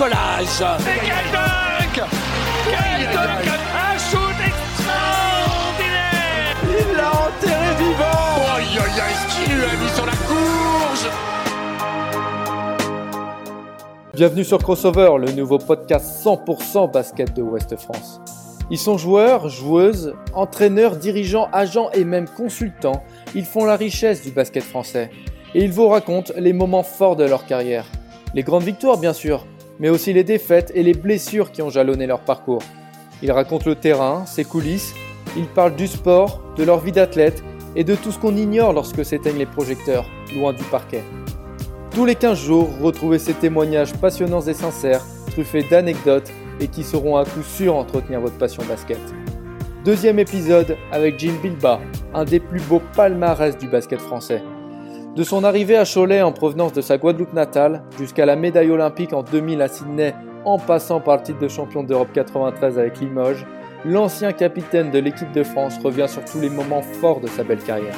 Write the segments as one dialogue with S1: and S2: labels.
S1: décollage.
S2: Et quel dunk Quel dunk Un shoot extraordinaire
S3: Il l'a enterré vivant
S1: Aïe aïe aïe, ce qu'il lui a mis sur la courge
S3: Bienvenue sur Crossover, le nouveau podcast 100% basket de Ouest France. Ils sont joueurs, joueuses, entraîneurs, dirigeants, agents et même consultants. Ils font la richesse du basket français. Et ils vous racontent les moments forts de leur carrière. Les grandes victoires bien sûr, mais aussi les défaites et les blessures qui ont jalonné leur parcours. Ils racontent le terrain, ses coulisses, ils parlent du sport, de leur vie d'athlète et de tout ce qu'on ignore lorsque s'éteignent les projecteurs, loin du parquet. Tous les 15 jours, retrouvez ces témoignages passionnants et sincères, truffés d'anecdotes et qui sauront à coup sûr entretenir votre passion basket. Deuxième épisode avec Jim Bilba, un des plus beaux palmarès du basket français. De son arrivée à Cholet en provenance de sa Guadeloupe natale, jusqu'à la médaille olympique en 2000 à Sydney, en passant par le titre de champion d'Europe 93 avec Limoges, l'ancien capitaine de l'équipe de France revient sur tous les moments forts de sa belle carrière.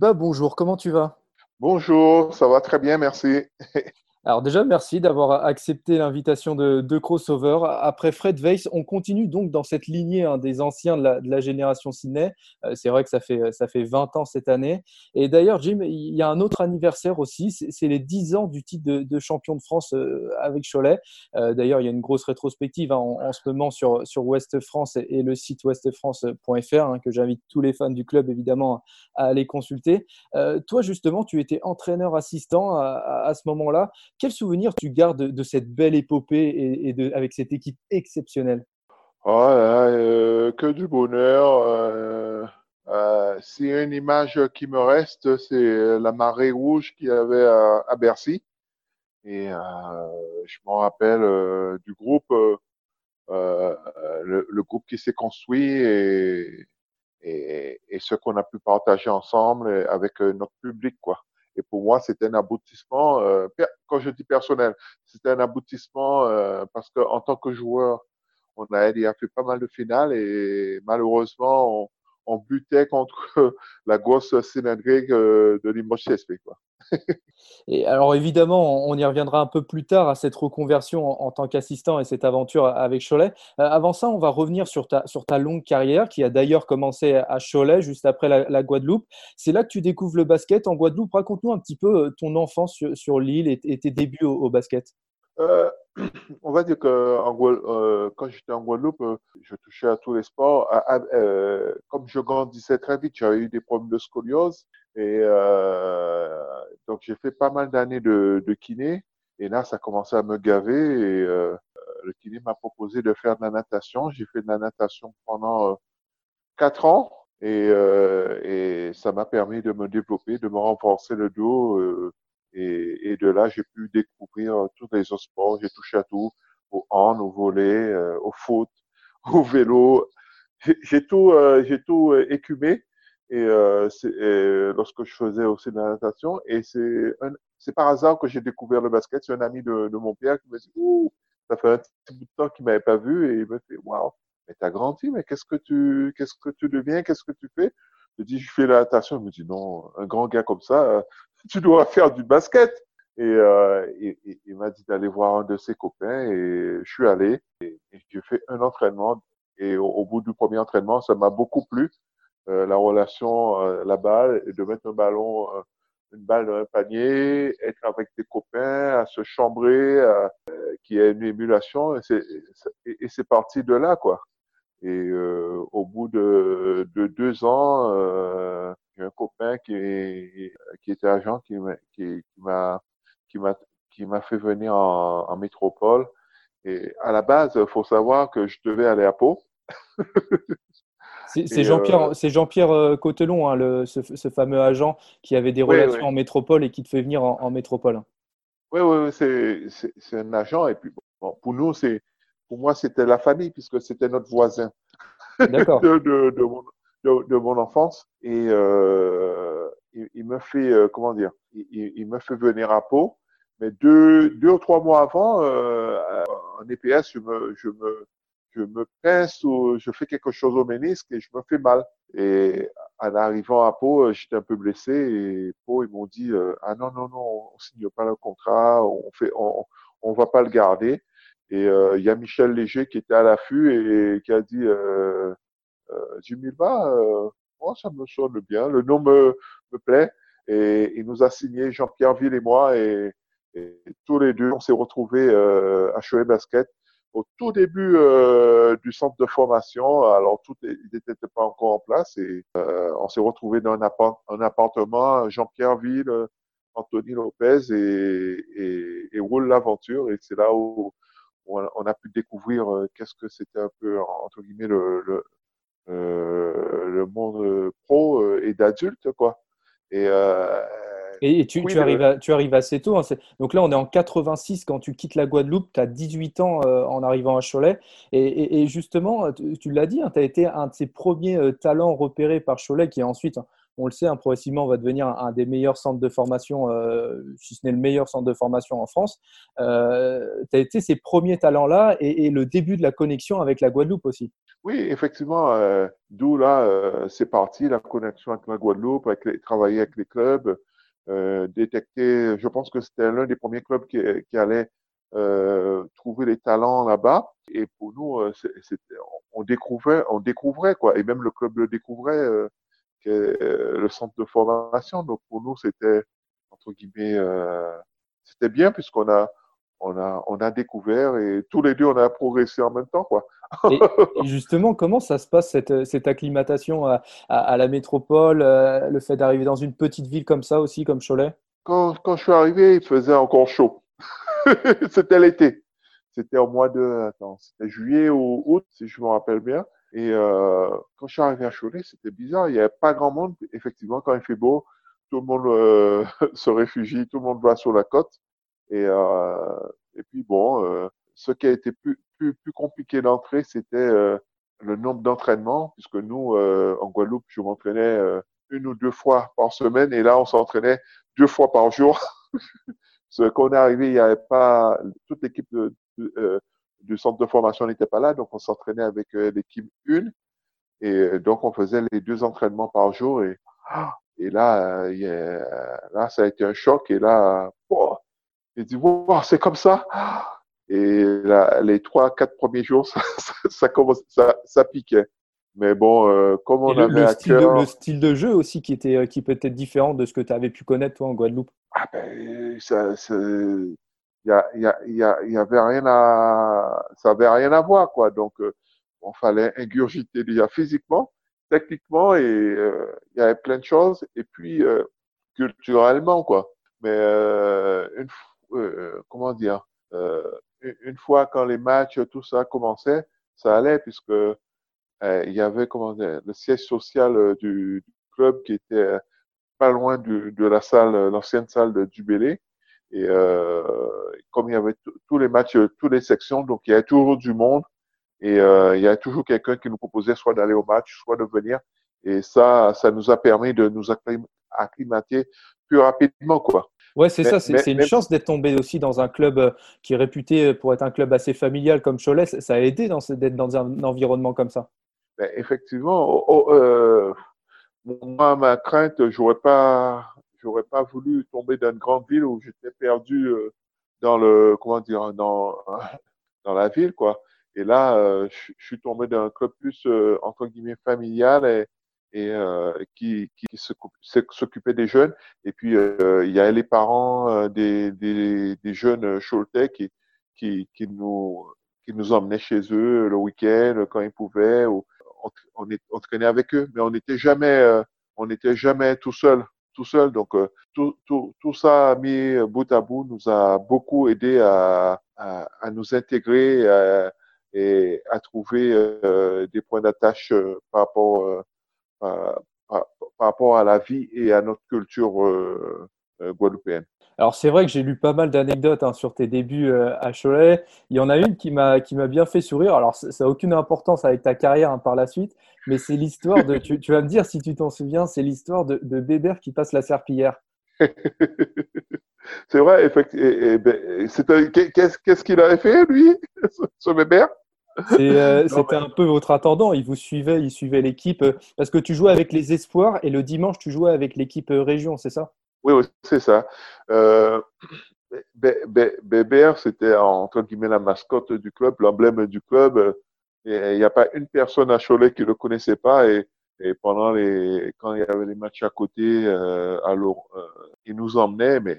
S3: Bonjour, comment tu vas?
S4: Bonjour, ça va très bien, merci.
S3: Alors déjà, merci d'avoir accepté l'invitation de, de, Crossover. Après Fred Weiss, on continue donc dans cette lignée hein, des anciens de la, de la génération Sydney. Euh, c'est vrai que ça fait, ça fait 20 ans cette année. Et d'ailleurs, Jim, il y a un autre anniversaire aussi. C'est les 10 ans du titre de, de champion de France euh, avec Cholet. Euh, d'ailleurs, il y a une grosse rétrospective hein, en, ce moment sur, sur Ouest France et, le site ouestfrance.fr hein, que j'invite tous les fans du club évidemment à aller consulter. Euh, toi, justement, tu étais entraîneur assistant à, à ce moment-là. Quel souvenir tu gardes de, cette belle épopée et, avec cette équipe exceptionnelle?
S4: Oh euh, Que du bonheur. Euh, euh, si une image qui me reste, c'est la marée rouge qu'il y avait à, Bercy. Et euh, je me rappelle euh, du groupe, le, groupe qui s'est construit et, ce qu'on a pu partager ensemble avec notre public. Et pour moi, c'était un aboutissement, euh, quand je dis personnel, c'était un aboutissement euh, parce qu'en tant que joueur, on a, il a fait pas mal de finales et malheureusement, on, on butait contre la grosse cylindrique de Limoges CSP. Quoi.
S3: et alors évidemment, on y reviendra un peu plus tard à cette reconversion en, tant qu'assistant et cette aventure avec Cholet. Euh, avant ça, on va revenir sur ta, longue carrière qui a d'ailleurs commencé à Cholet, juste après la, Guadeloupe. C'est là que tu découvres le basket en Guadeloupe. Raconte-nous un petit peu ton enfance sur, l'île et, tes débuts au basket.
S4: Euh, on va dire que euh, quand j'étais en Guadeloupe, euh, je touchais à tous les sports. Comme je grandissais très vite, j'avais eu des problèmes de scoliose et donc j'ai fait pas mal d'années de, kiné. Et là, ça commençait à me gaver et le kiné m'a proposé de faire de la natation. J'ai fait de la natation pendant quatre ans et ça m'a permis de me développer, de me renforcer le dos et, et, de là, j'ai pu découvrir euh, tous les autres sports. J'ai touché à tout, au hand, au volet, euh, au foot, au vélo. J'ai tout, j'ai tout euh, écumé. Et, euh, et, lorsque je faisais aussi de la natation, et c'est c'est par hasard que j'ai découvert le basket. C'est un ami de, de, mon père qui me dit Ouh, ça fait un petit bout de temps qu'il m'avait pas vu, et il me fait Waouh, mais t'as grandi, mais qu'est-ce que tu, qu'est-ce que tu deviens, qu'est-ce que tu fais? Je dis Je fais la natation. Il me dit Non, un grand gars comme ça, tu dois faire du basket. Et, euh, et, et il m'a dit d'aller voir un de ses copains et je suis allé et, j'ai fait un entraînement et au, au, bout du premier entraînement, ça m'a beaucoup plu, euh, la relation, euh, la balle, de mettre un ballon, euh, une balle dans un panier, être avec tes copains, à se chambrer, euh, qui est une émulation et c'est, parti de là, quoi. Et euh, au bout de, de deux ans, un copain qui, est, qui était agent qui m'a qui, m'a qui m'a qui m'a fait venir en, en, métropole. Et à la base, il faut savoir que je devais aller à Pau.
S3: C'est Jean-Pierre euh, Jean euh, Cotelon, hein, le, ce, ce, fameux agent qui avait des relations oui, oui. en métropole et qui te fait venir en, en métropole.
S4: Oui, oui, oui c'est un agent. Et puis, bon, pour nous, c'est pour moi, c'était la famille puisque c'était notre voisin. de, de, de, mon, de, mon enfance. Et euh, il, il, me fait, euh, comment dire, il, il, me fait venir à Pau. Mais deux, deux ou trois mois avant, euh, en EPS, je me, je me, je me pince ou je fais quelque chose au ménisque et je me fais mal. Et en arrivant à Pau, euh, j'étais un peu blessé et Pau, ils m'ont dit euh, ah non non non, on signe pas le contrat, on fait, on, on va pas le garder. Et euh, il y a Michel Léger qui était à l'affût et, qui a dit euh, euh, Jimmy euh, oh, ça me sonne bien, le nom me, me plaît. Et il nous a signé Jean-Pierre Ville et moi et, tous les deux, on s'est retrouvés euh, à Cholet Basket au tout début euh, du centre de formation. Alors, tout n'était pas encore en place et euh, on s'est retrouvé dans un, un appartement, Jean-Pierre Ville, Anthony Lopez et, et, Roule l'Aventure. Et c'est là où on a pu découvrir qu'est-ce que c'était un peu, entre guillemets, le, le, le monde pro euh, et d'adulte, quoi. Et euh,
S3: et, tu, oui, tu, arrives à, tu, arrives assez tôt. Hein. Donc là, on est en 86 quand tu quittes la Guadeloupe. Tu as 18 ans euh, en arrivant à Cholet. Et, et, et justement, tu, tu l'as dit, hein, tu as été un de ces premiers euh, talents repérés par Cholet qui ensuite, on le sait, hein, progressivement va devenir un, des meilleurs centres de formation, euh, si ce n'est le meilleur centre de formation en France. Euh, tu as été ces premiers talents-là et, le début de la connexion avec la Guadeloupe aussi.
S4: Oui, effectivement. Euh, D'où là, c'est parti, la connexion avec la Guadeloupe, avec les, travailler avec les clubs euh, détecter, je pense que c'était l'un des premiers clubs qui, allait euh, trouver les talents là-bas. Et pour nous, euh, on découvrait, on découvrait quoi. Et même le club le découvrait, euh, le centre de formation. Donc pour nous, c'était entre guillemets, euh, c'était bien puisqu'on a, on a, on a découvert et tous les deux, on a progressé en même temps, quoi.
S3: et, et, justement, comment ça se passe cette, cette acclimatation à, à, à la métropole, euh, le fait d'arriver dans une petite ville comme ça aussi, comme Cholet?
S4: Quand, quand je suis arrivé, il faisait encore chaud. c'était l'été. C'était au mois de, attends, c'était juillet ou août, si je me rappelle bien. Et euh, quand je suis arrivé à Cholet, c'était bizarre. Il n'y avait pas grand monde. Effectivement, quand il fait beau, tout le monde euh, se réfugie, tout le monde va sur la côte. Et, euh, et puis bon, euh, ce qui a été plus, plus, plus compliqué d'entrer, c'était euh, le nombre d'entraînements, puisque nous, euh, en Guadeloupe, je m'entraînais une ou deux fois par semaine, et là, on s'entraînait deux fois par jour. Ce qu'on est arrivé, il n'y avait pas toute l'équipe de, de, du centre de formation n'était pas là, donc on s'entraînait avec l'équipe une, et donc on faisait les deux entraînements par jour, et et là, là, ça a été un choc, et là, oh, il dit, wow, c'est comme ça. Et là, les trois, quatre premiers jours, ça, ça, ça commence, ça, piquait. Mais bon, euh, comme on
S3: le,
S4: avait
S3: le
S4: à
S3: style
S4: cœur...
S3: de, le style de jeu aussi qui était, qui peut être différent de ce que tu avais pu connaître toi en Guadeloupe?
S4: Ah ben, ça, il y, a, y, a, y, y avait rien à, ça avait rien à voir quoi. Donc, euh, on fallait ingurgiter déjà physiquement, techniquement et euh, il y avait plein de choses. Et puis euh, culturellement quoi. Mais euh, une euh, comment dire, une fois quand les matchs, tout ça commençait, ça allait puisque il y avait comment dire, le siège social du, club qui était pas loin de la salle, l'ancienne salle de Dubélé. Et euh, comme il y avait tous les matchs, toutes les sections, donc il y avait toujours du monde. Et euh, il y a toujours quelqu'un qui nous proposait soit d'aller au match, soit de venir. Et ça, ça nous a permis de nous acclimater plus rapidement, quoi.
S3: Ouais, c'est ça. C'est une mais... chance d'être tombé aussi dans un club euh, qui est réputé pour être un club assez familial comme Cholet. Ça a aidé d'être dans un environnement comme ça.
S4: Ben, effectivement. Oh, oh, euh, moi, ma crainte, j'aurais pas, j'aurais pas voulu tomber dans une grande ville où j'étais perdu euh, dans le, comment dire, dans dans la ville, quoi. Et là, euh, je, suis tombé dans un club plus entre guillemets familial et euh, qui, qui s'occupait des jeunes. Et puis, euh, il y a les parents euh, des, des, jeunes Choletais qui, qui, nous, qui nous emmenaient chez eux le week-end quand ils pouvaient. Ou, on, on, on traînait avec eux, mais on n'était jamais, on n'était jamais tout seul. Tout seul. Donc, tout, tout, tout ça mis bout à bout nous a beaucoup aidé à, à, nous intégrer et à trouver euh, des points d'attache par rapport par, rapport à la vie et à notre culture euh, euh, guadeloupéenne.
S3: Alors c'est vrai que j'ai lu pas mal d'anecdotes hein, sur tes débuts euh, à Cholet. Il y en a une qui m'a qui m'a bien fait sourire. Alors ça n'a aucune importance avec ta carrière hein, par la suite, mais c'est l'histoire de. Tu, vas me dire si tu t'en souviens. C'est l'histoire de, de Bébert qui passe la serpillière.
S4: c'est vrai, effectivement. Ben, qu'est-ce qu'il avait fait lui, ce Bébert?
S3: Euh, c'était un peu votre attendant. Il vous suivait, il suivait l'équipe euh, parce que tu jouais avec les espoirs et le dimanche tu jouais avec l'équipe euh, région, c'est ça?
S4: Oui, c'est ça. Euh, Bébert, c'était entre guillemets la mascotte du club, l'emblème du club. Il n'y a pas une personne à Cholet qui le connaissait pas et, pendant les quand il y avait les matchs à côté, alors il nous emmenait, mais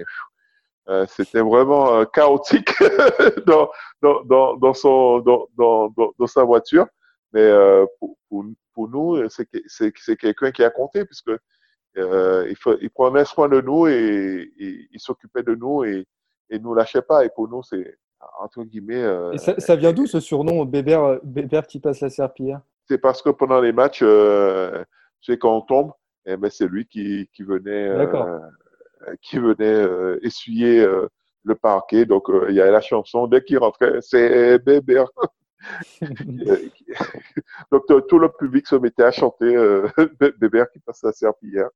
S4: euh, c'était vraiment euh, chaotique dans, dans, dans, dans, son, dans, dans, dans, sa voiture. Mais euh, pour, pour, pour, nous, c'est quelqu'un qui a compté puisque il, faut, il prenait soin de nous et, il s'occupait de nous et, et nous lâchait pas. Et pour nous, c'est entre guillemets.
S3: et ça, ça vient d'où ce surnom Bébert, Bébert qui passe la serpillière?
S4: C'est parce que pendant les matchs, euh, tu sais, quand on tombe, eh ben, c'est lui qui, qui venait. Euh, qui venait euh, essuyer euh, le parquet. Donc, il y a la chanson, dès qu'il rentrait, c'est bébé. Donc, tout le public se mettait à chanter Bébert qui passe la serpillière.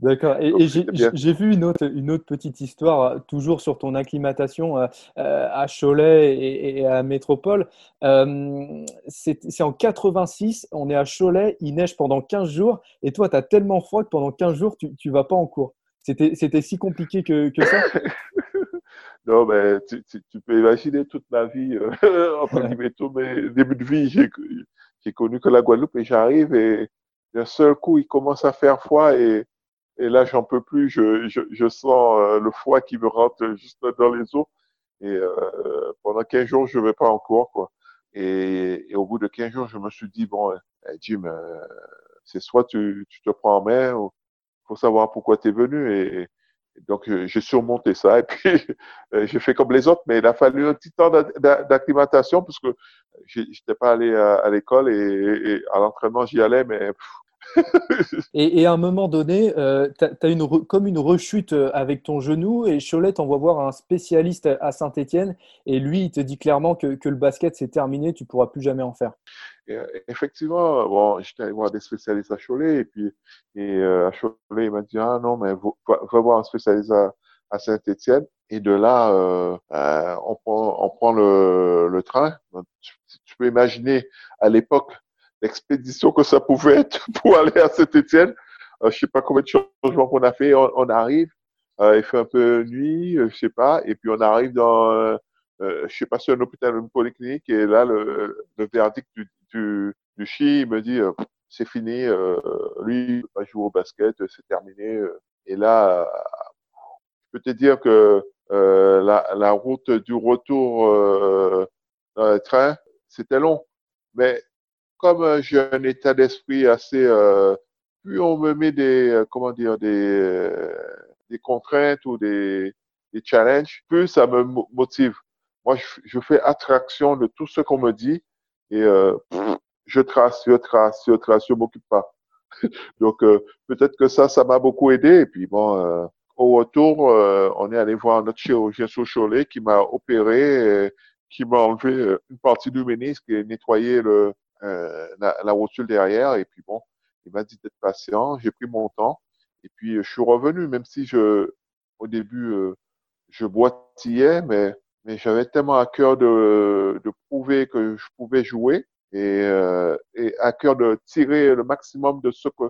S3: D'accord. Et, j'ai vu une autre, une autre petite histoire, toujours sur ton acclimatation à Cholet et, à Métropole. c'est en 86, on est à Cholet, il neige pendant 15 jours, et toi, tu as tellement froid que pendant 15 jours, tu ne vas pas en cours. C'était si compliqué que, que ça?
S4: Non, mais tu, tu, peux imaginer toute ma vie, euh, entre guillemets, tous mes débuts de vie, j'ai connu que la Guadeloupe et j'arrive et d'un seul coup, il commence à faire froid et, et là, j'en peux plus. Je, je, je sens euh, le froid qui me rentre juste dans les os. Et euh, pendant 15 jours, je vais pas en cours, quoi. Et, et, au bout de 15 jours, je me suis dit, bon, eh, Jim, euh, c'est soit tu, tu te prends en main, ou, faut savoir pourquoi tu es venu. Et, donc, j'ai surmonté ça. Et puis, euh, j'ai fait comme les autres, mais il a fallu un petit temps d'acclimatation parce que j'étais pas allé à, l'école et, à l'entraînement, j'y allais, mais
S3: et, à un moment donné, euh, tu as, une comme une rechute euh, avec ton genou et Cholet va voir un spécialiste à Saint-Etienne et lui, il te dit clairement que, le basket, c'est terminé, tu pourras plus jamais en faire.
S4: Euh, effectivement, bon, j'étais allé voir des spécialistes à Cholet et puis et, euh, à Cholet, il m'a dit Ah non, mais va, voir un spécialiste à, Saint-Etienne. Et de là, on prend, on prend le, train. Tu, peux imaginer à l'époque l'expédition que ça pouvait être pour aller à Saint-Étienne. Euh, je sais pas combien de changements qu'on a fait. On, arrive, euh, il fait un peu nuit, euh, je sais pas, et puis on arrive dans, euh, euh je sais pas si un hôpital une polyclinique, et là le, le verdict du, du, du chi il me dit c'est fini, lui pas jouer au basket, c'est terminé. Et là, je peux te dire que la, la route du retour dans le train, c'était long, mais comme euh, j'ai un état d'esprit assez, euh, plus on me met des, euh, comment dire, des, des contraintes ou des, des challenges, plus ça me motive. Moi, je, je fais attraction de tout ce qu'on me dit et euh, je trace, je trace, je trace, je m'occupe pas. Donc peut-être que ça, ça m'a beaucoup aidé. Et puis bon, au retour, on est allé voir notre chirurgien sous Cholet qui m'a opéré, qui m'a enlevé une partie du ménisque et nettoyé le, euh, la, la, rotule derrière. Et puis bon, il m'a dit d'être patient. J'ai pris mon temps. Et puis je suis revenu, même si je, au début, euh, je boitillais, mais, mais j'avais tellement à cœur de, de prouver que je pouvais jouer et, euh, et à cœur de tirer le maximum de ce que,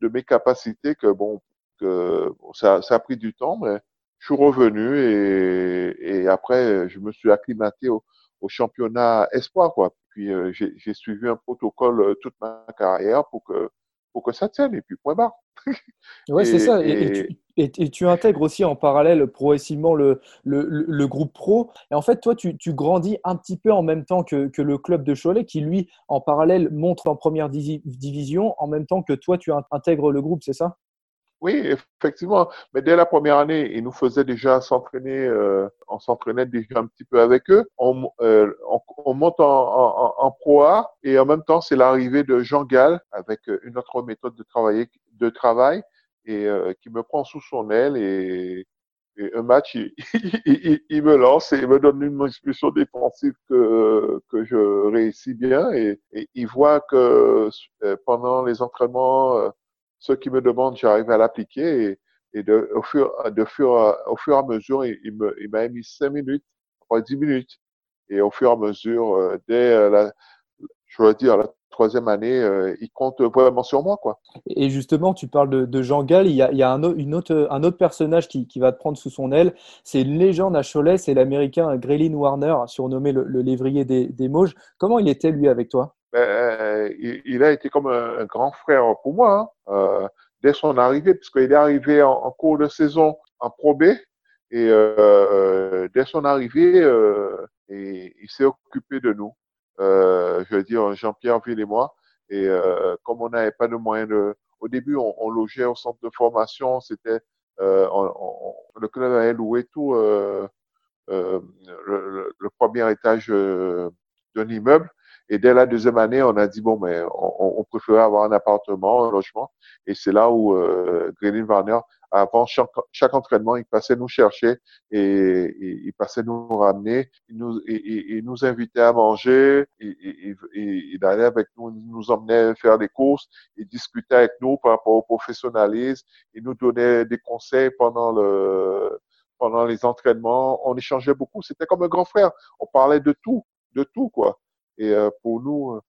S4: de mes capacités que bon, que ça, ça a pris du temps, mais je suis revenu et, et après je me suis acclimaté au, au championnat espoir quoi. Puis euh, j'ai suivi un protocole euh, toute ma carrière pour que, pour que ça tienne, et puis point barre.
S3: oui, c'est ça. Et, et, tu, intègres aussi en parallèle progressivement le, le, le, groupe pro. Et en fait, toi, tu, tu, grandis un petit peu en même temps que, que, le club de Cholet, qui lui, en parallèle, montre en première division, en même temps que toi, tu intègres le groupe, c'est ça?
S4: Oui, effectivement. Mais dès la première année, ils nous faisaient déjà s'entraîner, euh, on s'entraînait déjà un petit peu avec eux. On, euh, on, on monte en, en, en, Pro A et en même temps, c'est l'arrivée de Jean Gall avec une autre méthode de, travailler, de travail et euh, qui me prend sous son aile et, et un match, il, il, il, me lance et il me donne une expulsion défensive que, que je réussis bien et, et il voit que euh, pendant les entraînements, euh, ceux qui me demandent, j'arrive à l'appliquer et, au, fur, et à mesure, il, m'a mis cinq minutes, après dix minutes. Et au fur et à mesure, euh, dès la, je la troisième année, euh, il compte vraiment sur moi. Quoi.
S3: Et justement, tu parles de, Jean Gall, il y a, un, autre, personnage qui, va te prendre sous son aile. C'est une légende à Cholet, c'est l'américain Graylin Warner, surnommé le, lévrier des, Mauges. Comment il était, lui, avec toi?
S4: Ben, euh, il, il, a été comme un, un, grand frère pour moi, hein, euh, dès son arrivée, puisqu'il est arrivé en, en, cours de saison en Pro B. Et euh, dès son arrivée, il s'est occupé de nous euh, je veux dire Jean-Pierre Ville et moi. Et euh, comme on n'avait pas de moyens de... Au début, on, on, logeait au centre de formation, c'était... Euh, le club avait loué tout le, le, premier étage d'un immeuble. Et dès la deuxième année, on a dit, bon, mais on, on préférait avoir un appartement, un logement. Et c'est là où euh, Warner avant chaque, chaque, entraînement, il passait nous chercher et, et il passait nous ramener. Il nous, il, il nous invitait à manger. Il, il, allait avec nous, il nous emmenait faire des courses. Il discutait avec nous par rapport au professionnalisme. Il nous donnait des conseils pendant le, pendant les entraînements. On échangeait beaucoup. C'était comme un grand frère. On parlait de tout, de tout, quoi. Et euh, pour nous, euh,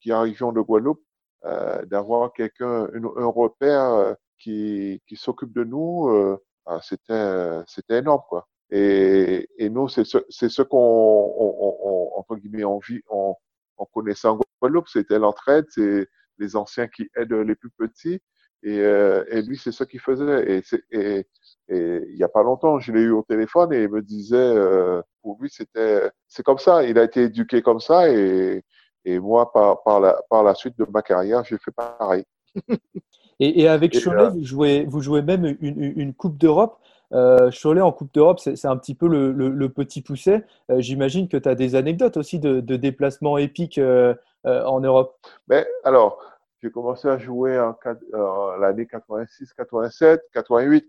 S4: qui arrivions de Guadeloupe, euh, d'avoir quelqu'un, un repère qui, qui s'occupe de nous, ah, c'était c'était énorme quoi. Et, et nous, c'est ce, c'est ce qu'on, on, on, entre guillemets, on vit, on, on connaissait en Guadeloupe, c'était l'entraide, c'est les anciens qui aident les plus petits. Et, euh, et lui, c'est ce qu'il faisait. Et, et, et il y a pas longtemps, je l'ai eu au téléphone et il me disait, euh, pour lui, c'était, c'est comme ça. Il a été éduqué comme ça et, et moi, par, par, la, par la suite de ma carrière, j'ai fait pareil.
S3: Et, et avec et Cholet, euh, vous, jouez, vous jouez même une, une Coupe d'Europe. Euh, Cholet en Coupe d'Europe, c'est un petit peu le, le, le petit pousset. Euh, J'imagine que tu as des anecdotes aussi de, de déplacements épiques euh, euh en Europe.
S4: Mais alors, j'ai commencé à jouer en, en l'année 86, 87, 88,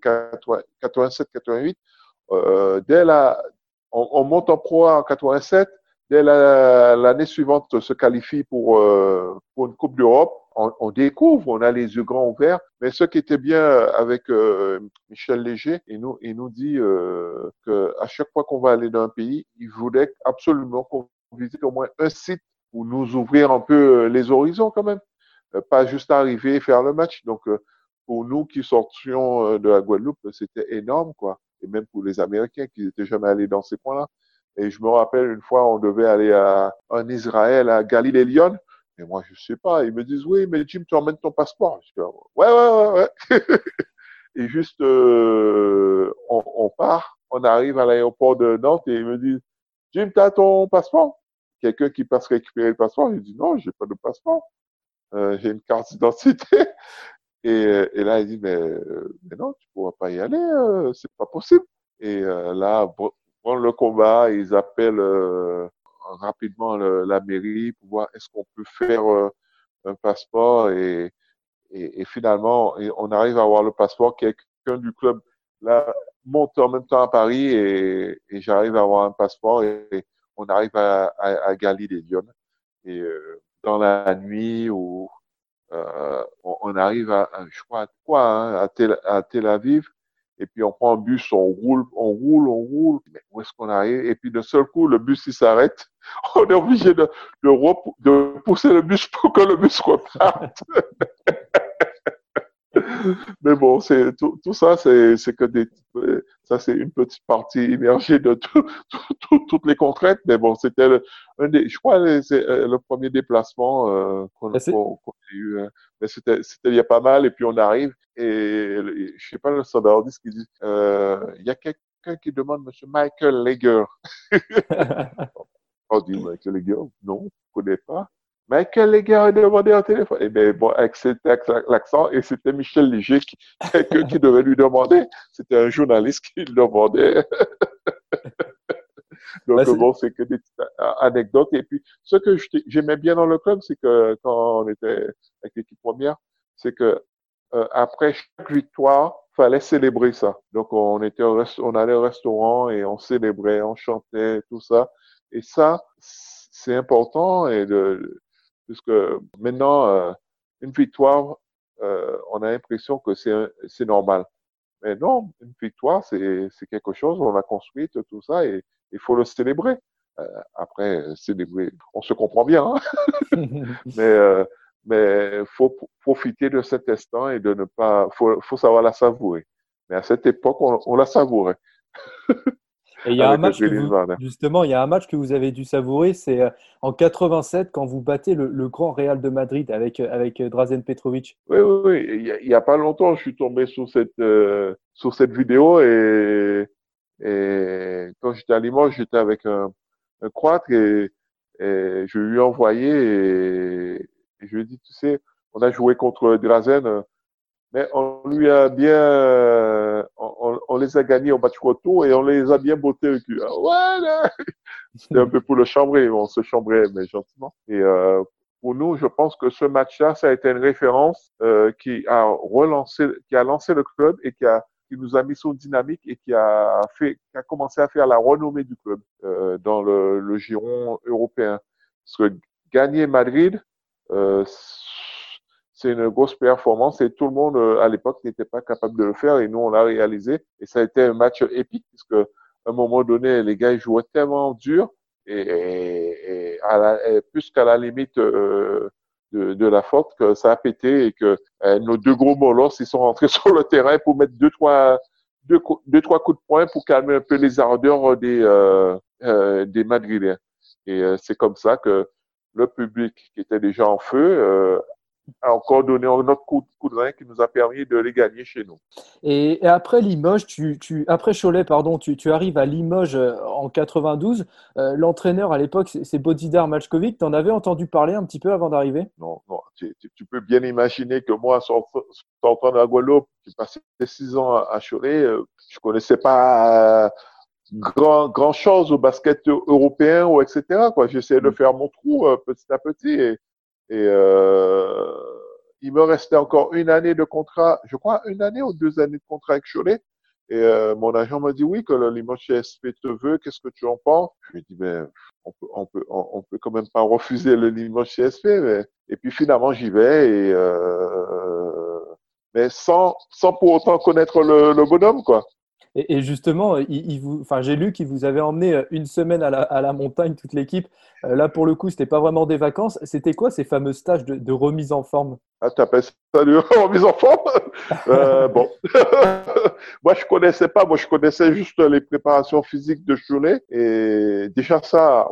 S4: 87, 88. dès la, on, on, monte en pro en 87. Dès l'année la, suivante, se qualifie pour, pour une Coupe d'Europe on, on, découvre, on a les yeux grands ouverts. Mais ce qui était bien avec euh, Michel Léger, il nous, il nous dit euh, que à chaque fois qu'on va aller dans un pays, il voulait absolument qu'on visite au moins un site pour nous ouvrir un peu euh, les horizons quand même. Euh, pas juste arriver et faire le match. Donc, euh, pour nous qui sortions de la Guadeloupe, c'était énorme, quoi. Et même pour les Américains qui n'étaient jamais allés dans ces coins-là. Et je me rappelle une fois, on devait aller à, en Israël, à Galilée Lyon. Et moi, je sais pas. Ils me disent, oui, mais Jim, tu emmènes ton passeport. Je dis, ouais, ouais, ouais, ouais. et juste, euh, on, part, on arrive à l'aéroport de Nantes et ils me disent, Jim, tu as ton passeport? Quelqu'un qui passe récupérer le passeport, je dis, non, j'ai pas de passeport. Euh, j'ai une carte d'identité. Et, et, là, il dit, mais, mais non, tu pourras pas y aller, euh, c'est pas possible. Et euh, là, bon, le combat, ils appellent euh, rapidement le, la mairie pour voir est-ce qu'on peut faire euh, un passeport et, et, finalement on arrive à avoir le passeport. Quelqu'un du club là monte en même temps à Paris et, j'arrive à avoir un passeport et, on arrive à, à, à Galilée Lyon. Et euh, dans la nuit où euh, on, on, arrive à, je crois, à quoi, hein, à, Tel, à Tel Aviv, et puis on prend un bus, on roule, on roule, on roule. Mais où est-ce qu'on arrive? Et puis d'un seul coup, le bus il s'arrête. On est obligé de, de, de, pousser le bus pour que le bus reparte. Mais bon, c'est tout, tout, ça, c'est que des, ça c'est une petite partie immergée de tout, tout, toutes les contraintes. Mais bon, c'était un des, je crois, c'est euh, le premier déplacement euh, qu'on qu qu a eu. Euh, mais c'était, il y a pas mal. Et puis on arrive et, et je sais pas le standardiste qui dit, euh, il y a quelqu'un qui demande Monsieur Michael Leger. on dit Michael Leger, non, je connais pas. Michael Léger a demandé un téléphone. Eh bien, bon, avec cet accent, et c'était Michel Léger qui, qui devait lui demander. C'était un journaliste qui lui demandait. Donc, bah, bon, c'est que des anecdotes. Et puis, ce que j'aimais bien dans le club, c'est que quand on était avec l'équipe première, c'est que euh, après chaque victoire, fallait célébrer ça. Donc on était au on allait au restaurant et on célébrait, on chantait, tout ça. Et ça, c'est important et de, puisque maintenant euh, une victoire, euh, on a l'impression que c'est normal. Mais non, une victoire, c'est quelque chose, on a construit tout ça et il faut le célébrer. Euh, après, célébrer, on se comprend bien, hein mais euh, mais faut profiter de cet instant et de ne pas, faut, faut savoir la savourer. Mais à cette époque, on, on la savourait.
S3: Et il y a un match que vous, justement, il y a un match que vous avez dû savourer, c'est euh, en 87 quand vous battez le, le, grand Real de Madrid avec euh, avec euh, Drazen Petrovic.
S4: Oui, oui, oui. Il y, a, pas longtemps, je suis tombé sur cette sur cette vidéo et et quand j'étais à Limoges, j'étais avec un, un croate et, et je lui ai envoyé et, et je lui ai dit, tu sais, on a joué contre Drazen mais on lui a bien, on, on, les a gagnés au match retour et on les a bien bottés au cul. Ah, C'était un peu pour le chambrer, on se chambrait, mais gentiment. Et euh, pour nous, je pense que ce match-là, ça a été une référence euh, qui a relancé, qui a lancé le club et qui a qui nous a mis sur une dynamique et qui a fait, qui a commencé à faire la renommée du club euh, dans le, le giron européen. Parce que gagner Madrid, euh, c'est une grosse performance et tout le monde euh, à l'époque n'était pas capable de le faire et nous on l'a réalisé. Et ça a été un match épique puisque à un moment donné les gars jouaient tellement dur et, et, et, plus qu'à la limite euh, de, de, la faute que ça a pété et que euh, nos deux gros molosses ils sont rentrés sur le terrain pour mettre deux trois deux, trois coups de poing pour calmer un peu les ardeurs des euh, des Madrilènes. Et c'est comme ça que le public qui était déjà en feu a encore donné notre coup, coup, de rein qui nous a permis de les gagner chez nous.
S3: Et, après Limoges, tu, tu, après Cholet, pardon, tu, tu, arrives à Limoges euh, en 92. Euh, l'entraîneur à l'époque, c'est Bodidar Malchkovic. Tu en avais entendu parler un petit peu avant d'arriver?
S4: Non, non. Tu, tu, peux bien imaginer que moi, sortant de la Guadeloupe, j'ai passé six ans à, Cholet, euh, je connaissais pas grand, grand chose au basket européen ou etc. Quoi. J'essayais de mm. faire mon trou petit à petit. Et, et euh, il me restait encore une année de contrat, je crois une année ou deux années de contrat avec Cholet. Et euh, mon agent m'a dit oui, que le Limoges CSP te veut, qu'est-ce que tu en penses? Je lui ai dit, ben, on peut, on peut, on, peut quand même pas refuser le Limoges CSP. Mais... Et puis finalement, j'y vais, et, euh, mais sans, sans pour autant connaître le, le bonhomme, quoi.
S3: Et, justement, il, vous, enfin, j'ai lu qu'il vous avait emmené euh, une semaine à la, à la montagne, toute l'équipe. Euh, là, pour le coup, c'était pas vraiment des vacances. C'était quoi ces fameux stages de, de remise en forme?
S4: Ah, t'appelles ça de remise en forme? Euh, Bon, moi je connaissais pas. Moi, je connaissais juste les préparations physiques de Cholet, et déjà ça,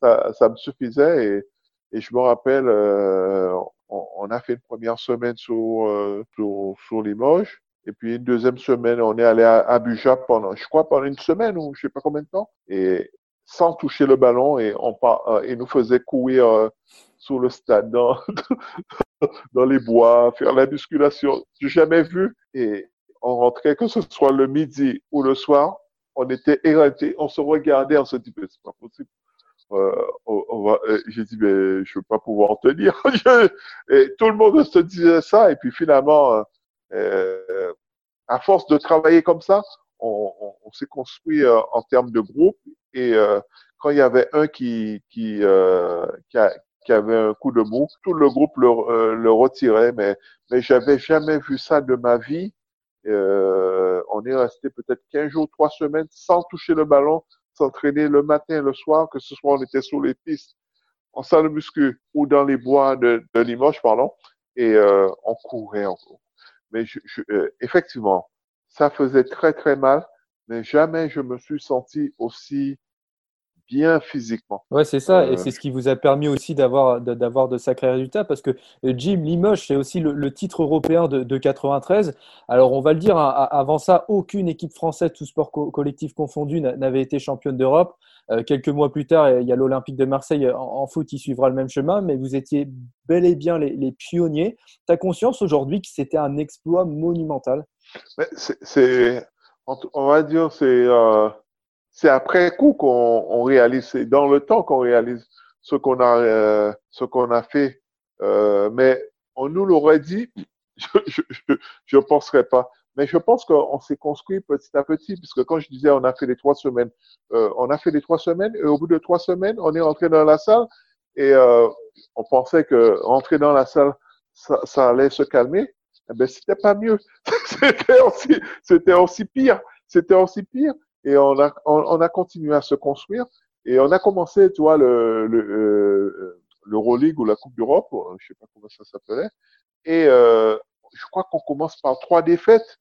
S4: ça, ça me suffisait. Et, et je me rappelle, euh, on, on, a fait une première semaine sur, euh, sur, sur Limoges. Et puis une deuxième semaine, on est allé à Abuja pendant, je crois, pendant une semaine ou je sais pas combien de temps, et sans toucher le ballon, et on euh, et nous faisait courir euh, sur le stade, dans, dans les bois, faire la musculation. J'ai jamais vu. Et on rentrait, que ce soit le midi ou le soir, on était éreintés, on se regardait, on se dit, mais c'est pas possible. Euh, on, va, euh, j'ai dit, mais je veux pas pouvoir tenir. et tout le monde se disait ça, et puis finalement, euh, à force de travailler comme ça, on, on, on s'est construit euh, en termes de groupe. Et euh, quand il y avait un qui, qui, euh, qui, a, qui, avait un coup de mou, tout le groupe le, le retirait. Mais, mais j'avais jamais vu ça de ma vie. on est resté peut-être 15 jours, 3 semaines sans toucher le ballon, s'entraîner le matin, le soir, que ce soit on était sur les pistes, en salle de muscu ou dans les bois de, de Limoges, pardon, et euh, on courait, on, mais je, je, euh, effectivement, ça faisait très très mal, mais jamais je me suis senti aussi bien physiquement.
S3: Ouais, c'est ça, et euh, c'est ce qui vous a permis aussi d'avoir d'avoir de sacrés résultats, parce que euh, Jim Limoges, c'est aussi le, le, titre européen de, de, 93. Alors, on va le dire, hein, avant ça, aucune équipe française, tout sport co collectif confondu, n'avait été championne d'Europe. Euh, quelques mois plus tard, il y a l'Olympique de Marseille en, foot, il suivra le même chemin, mais vous étiez bel et bien les, pionniers. Tu as conscience aujourd'hui que c'était un exploit monumental?
S4: On va dire, c'est euh, c'est après coup qu'on on réalise, c'est dans le temps qu'on réalise ce qu'on a, euh, fait. Mais on nous l'aurait dit, je ne penserais pas. Mais je pense qu'on s'est construit petit à petit, puisque quand je disais on a fait les trois semaines, euh, on a fait les trois semaines, et au bout de trois semaines, on est rentré dans la salle, et euh, on pensait que rentrer dans la salle, ça, ça allait se calmer. Eh ben, c'était pas mieux. c'était aussi, c'était aussi pire. C'était aussi pire. Et on a, on, a continué à se construire. Et on a commencé, tu vois, le, le, euh, l'Euroleague ou la Coupe d'Europe, je sais pas comment ça s'appelait. Et euh, je crois qu'on commence par trois défaites.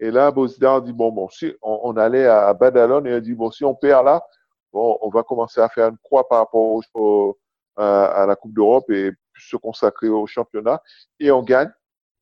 S4: Et là, Bosdar dit, bon, bon, si on, allait à Badalone et on dit, bon, si on perd là, bon, on va commencer à faire une croix par rapport au, à, la Coupe d'Europe et se consacrer au championnat. Et on gagne.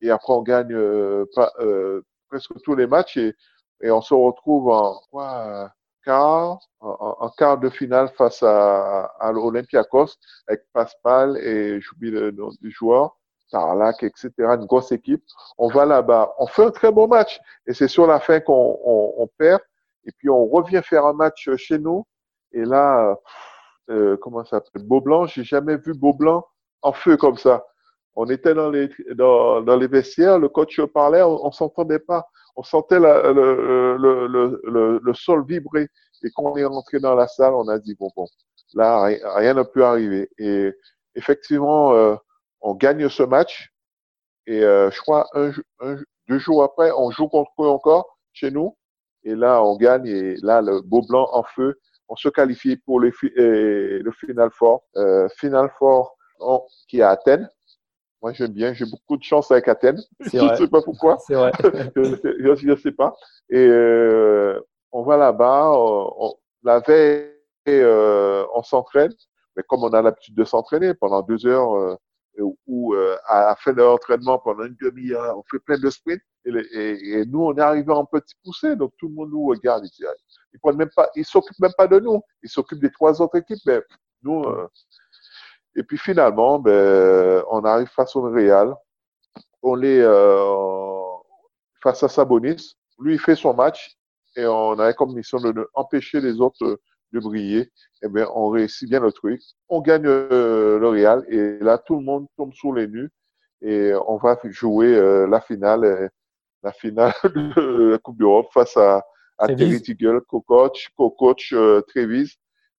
S4: Et après, on gagne euh, pas, euh, presque tous les matchs et, et on se retrouve en quoi, quart, en, quart de finale face à, à l'Olympiakos avec Pascal et j'oublie le nom du joueur. Tarlac, etc., une grosse équipe. On va là-bas, on fait un très bon match et c'est sur la fin qu'on on, perd. Et puis on revient faire un match chez nous. Et là, euh, comment ça s'appelle? Beaublanc, j'ai jamais vu Beaublanc en feu comme ça. On était dans les vestiaires, le coach parlait, on, on s'entendait pas, on sentait le, sol vibrer. Et quand on est rentré dans la salle, on a dit bon bon, là rien n'a pu arriver. Et effectivement, euh, on gagne ce match. Et euh, je crois un, deux jours après, on joue contre eux encore chez nous. Et là, on gagne. Et là, le beau blanc en feu, on se qualifie pour le, le final fort. Euh, final fort qui est à Athènes. Moi, j'aime bien. J'ai beaucoup de chance avec Athènes. Je ne sais pas pourquoi.
S3: C'est vrai.
S4: je ne sais pas. Et euh, on va là-bas. la veille, euh, on s'entraîne. Mais comme on a l'habitude de s'entraîner pendant deux heures, euh, ou euh, à la fin de l'entraînement pendant une demi-heure, on fait plein de sprints et, nous on est arrivé en petit poussé, donc tout le monde nous regarde. Ils, prennent même pas, ils s'occupent même pas de nous, ils s'occupent des trois autres équipes, mais nous. Euh, et puis finalement, ben, on arrive face au Real, on est euh, face à Sabonis, lui il fait son match et on avait comme mission de empêcher les autres de briller, eh bien, on réussit bien le truc. On gagne euh, le Real et là, tout le monde tombe sur les nues et on va jouer euh, la finale, euh, la finale de la Coupe d'Europe face à, à Terry Tiggle, co-coach, co-coach Trévis.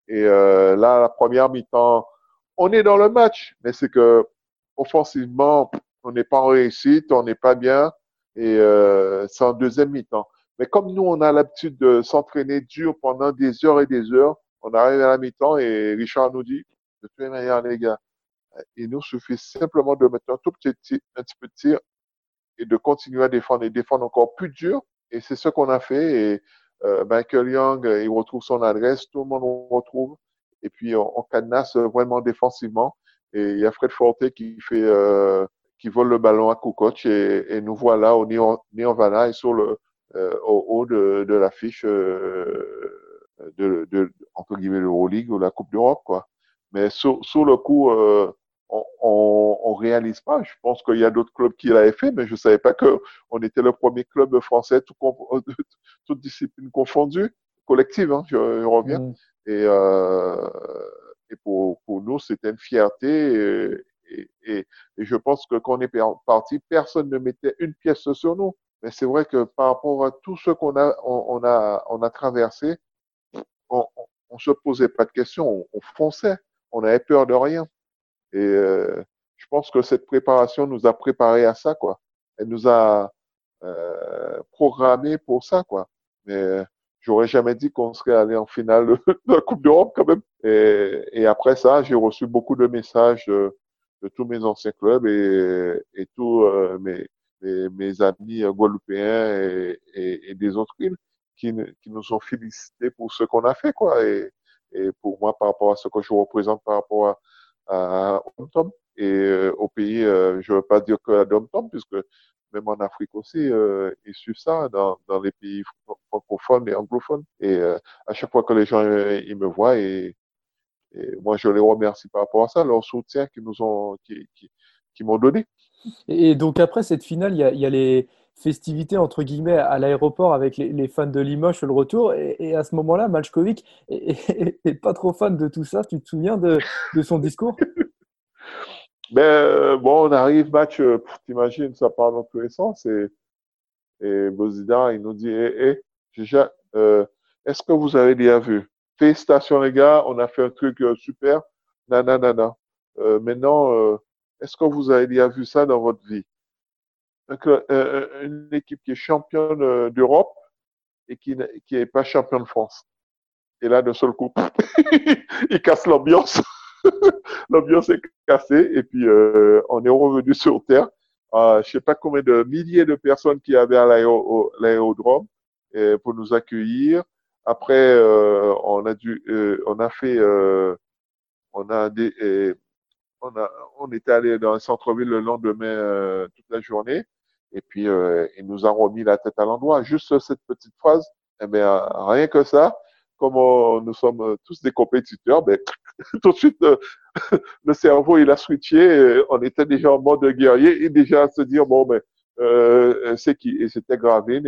S4: Et là, la première mi-temps, on est dans le match, mais c'est que offensivement, on n'est pas en réussite, on n'est pas bien et c'est en deuxième mi-temps. Mais comme nous, on a l'habitude de s'entraîner dur pendant des heures et des heures, on arrive à la mi-temps et Richard nous dit, de toute manière, les gars, il nous suffit simplement de mettre un tout petit, un petit peu de tir et de continuer à défendre et défendre encore plus dur. Et c'est ce qu'on a fait. Et euh, Michael Young, il retrouve son adresse, tout le monde le retrouve. Et puis on, on cadenasse vraiment défensivement. Et il y a Fred Forte qui fait, euh, qui vole le ballon à Kukoc et, et nous voilà au Néon, et sur le, euh, au haut de, de l'affiche euh, de, de, entre guillemets, l'Euroleague ou la Coupe d'Europe, quoi. Mais sur, sur le coup, euh, on, on, on, réalise pas. Je pense qu'il y a d'autres clubs qui l'avaient fait, mais je savais pas que on était le premier club français, tout, toute discipline confondue, collective, hein, je, je reviens. Mm. Et, euh, et pour, pour nous, c'était une fierté. Et, et, et, je pense que quand on est parti, personne ne mettait une pièce sur nous. Mais c'est vrai que par rapport à tout ce qu'on a, on, a, on a traversé, on, on se posait pas de questions, on, fonçait, on n'avait peur de rien. Et euh, je pense que cette préparation nous a préparé à ça, quoi. Elle nous a euh, programmé pour ça, quoi. Mais j'aurais jamais dit qu'on serait allé en finale de la Coupe d'Europe quand même. Et, et, après ça, j'ai reçu beaucoup de messages de, tous mes anciens clubs et, et tous euh, mes, amis euh, guadeloupéens et, et, et, des autres îles qui, qui nous ont félicités pour ce qu'on a fait, quoi. Et, et, pour moi, par rapport à ce que je représente par rapport à, à Tom et euh, au pays, euh, je ne veux pas dire que à Tom, puisque même en Afrique aussi, euh, ils suivent ça dans, dans les pays francophones et anglophones. Et euh, à chaque fois que les gens ils me voient, et, et, moi je les remercie par rapport à ça, leur soutien qu'ils nous ont, qui, qui, qui m'ont donné.
S3: Et donc après cette finale, il y a, les festivités entre guillemets à l'aéroport avec les, fans de Limoges le retour. Et, à ce moment-là, Malchkovic n'est pas trop fan de tout ça. Tu te souviens de, son discours?
S4: Ben, bon, on arrive, match, t'imagines, ça part dans tous les sens. Et, et Bozida, il nous dit, hé, hé, est-ce que vous avez déjà vu? Félicitations les gars, on a fait un truc super. Nanana. Euh, maintenant, est-ce que vous avez déjà vu ça dans votre vie? Donc, Une équipe qui est championne d'Europe et qui n'est pas championne de France. Et là, d'un seul coup, il casse l'ambiance. l'ambiance est cassée et puis euh, on est revenu sur Terre. Euh, je sais pas combien de milliers de personnes qui avaient à l'aérodrome euh, pour nous accueillir. Après, euh, on a dû, euh, on a fait, on a des, on a, était allé dans un centre-ville le lendemain toute la journée. Et puis, il nous a remis la tête à l'endroit. Juste cette petite phrase, eh bien, rien que ça, comme nous sommes tous des compétiteurs, ben, tout de suite, euh, le cerveau, il a switché. on était déjà en mode guerrier et déjà à se dire, bon, ben, euh, c'est qui? Et c'était Gravine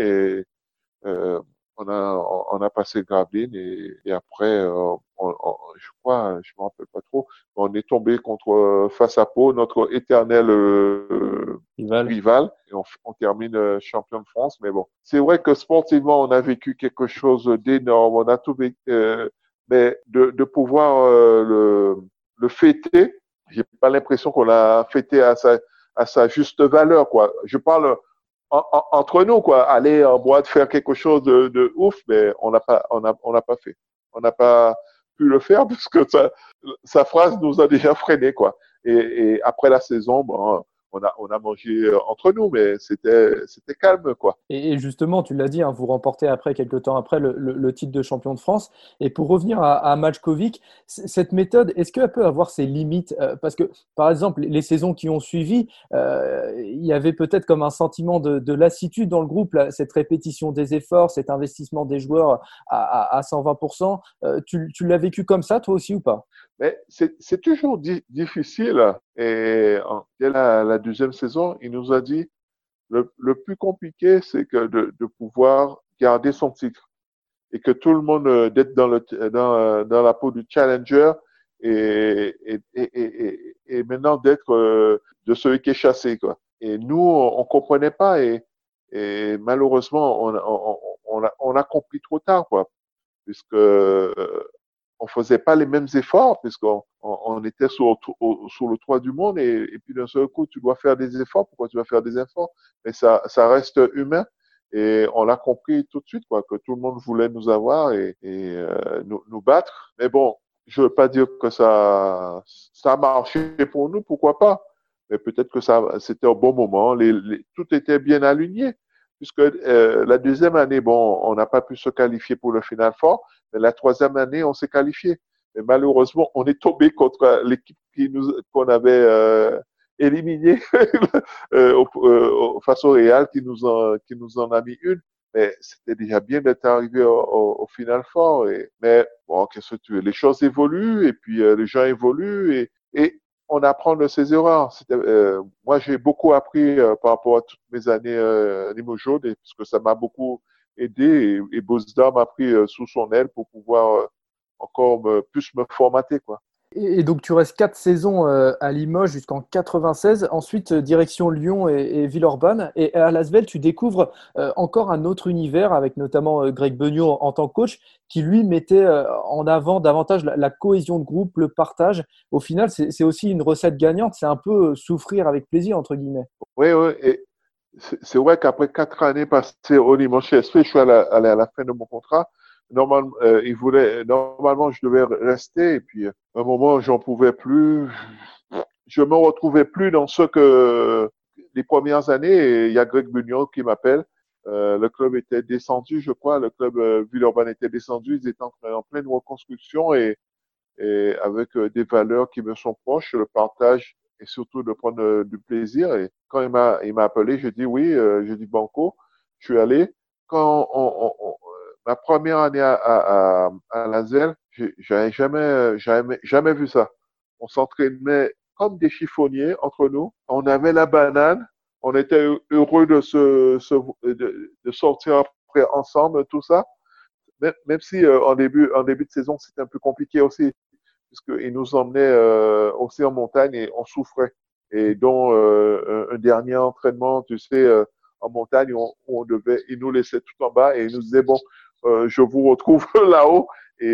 S4: euh, on a on a passé Graveline et, et après euh, on, je crois je me rappelle pas trop on est tombé contre euh, face à Pau notre éternel euh, rival. et on, on termine champion de France. Mais bon c'est vrai que sportivement on a vécu quelque chose d'énorme. On a tout vécu mais de, de pouvoir le le fêter j'ai pas l'impression qu'on l'a fêté à sa à sa juste valeur quoi. Je parle entre nous, quoi, aller en boîte, faire quelque chose de, de ouf, mais on n'a pas, on a, on n'a pas fait. On n'a pas pu le faire parce que sa, sa phrase nous a déjà freiné, quoi. Et, et après la saison, bon, on a, mangé euh, entre nous, mais c'était, calme, quoi.
S3: Et, justement, tu l'as dit, hein, vous remportez après, quelques temps après, le, titre de champion de France. Et pour revenir à, Majkovic, cette méthode, est-ce qu'elle peut avoir ses limites euh, Parce que, par exemple, les saisons qui ont suivi, euh, il y avait peut-être comme un sentiment de, de lassitude dans le groupe, cette répétition des efforts, cet investissement des joueurs à, à, à 120%. Euh, tu, tu l'as vécu comme ça, toi aussi, ou pas?
S4: Mais c'est toujours di difficile. Et dès la, la, deuxième saison, il nous a dit le, le plus compliqué, c'est que de, de, pouvoir garder son titre et que tout le monde euh, d'être dans dans, euh, dans la peau du challenger et et, et, et, et maintenant d'être euh, de celui qui est chassé quoi. Et nous, on, on comprenait pas et, et malheureusement, on, on, on, a, on a compris trop tard quoi, puisque on faisait pas les mêmes efforts puisqu'on on, était sur, sur le toit du monde et, et puis d'un seul coup tu dois faire des efforts. Pourquoi tu vas faire des efforts? Mais ça, ça reste humain et on l'a compris tout de suite quoi que tout le monde voulait nous avoir et, et euh, nous, nous, battre. Mais bon, je veux pas dire que ça ça a marché pour nous, pourquoi pas? Mais peut-être que ça c'était au bon moment. Les, les, tout était bien aligné puisque euh, la deuxième année, bon, on n'a pas pu se qualifier pour le final fort, mais la troisième année, on s'est qualifié. Malheureusement, on est tombé contre l'équipe qui nous qu'on avait euh, éliminé euh, euh, face au Real, qui nous en qui nous en a mis une. Mais c'était déjà bien d'être arrivé au, au, au, final fort. Et, mais bon, qu'est-ce que tu veux Les choses évoluent et puis euh, les gens évoluent et, et on apprend de ses erreurs. Euh, moi, j'ai beaucoup appris euh, par rapport à toutes mes années euh, Limoges, parce que ça m'a beaucoup aidé et, et Bozda m'a pris euh, sous son aile pour pouvoir euh, encore me, plus me formater, quoi.
S3: Et donc tu restes quatre saisons euh, à Limoges jusqu'en 96, ensuite euh, direction Lyon et, Villeurbanne. Et à Lasvel, tu découvres euh, encore un autre univers avec notamment Greg Beugnot en, tant que coach qui lui mettait en avant davantage la, cohésion de groupe, le partage. Au final, c'est aussi une recette gagnante, c'est un peu souffrir avec plaisir entre guillemets.
S4: Oui, oui. Et c'est vrai qu'après quatre années passées au Limoges je suis la, à la fin de mon contrat normalement, euh, il voulait, normalement, je devais rester. Et puis, à un moment, j'en pouvais plus. Je me retrouvais plus dans ce que les premières années. Il y a Greg Bugnon qui m'appelle. Euh, le club était descendu, je crois. Le club euh, Villeurbanne était descendu. Ils étaient en, pleine reconstruction et, et avec euh, des valeurs qui me sont proches, le partage et surtout de prendre euh, du plaisir. Et quand il m'a, il m'a appelé, je dis oui, euh, je dis banco. Je suis allé. Quand on, on, ma première année à, à, à, à j'avais jamais, jamais, jamais vu ça. On s'entraînait comme des chiffonniers entre nous. On avait la banane. On était heureux de se, de, de, sortir après ensemble, tout ça. Même, si euh, en début, en début de saison, c'était un peu compliqué aussi, puisqu'ils nous emmenaient euh, aussi en montagne et on souffrait. et dont euh, un dernier entraînement, tu sais, euh, en montagne, où on, devait, il nous laissait tout en bas et il nous disait bon, euh, je vous retrouve là-haut et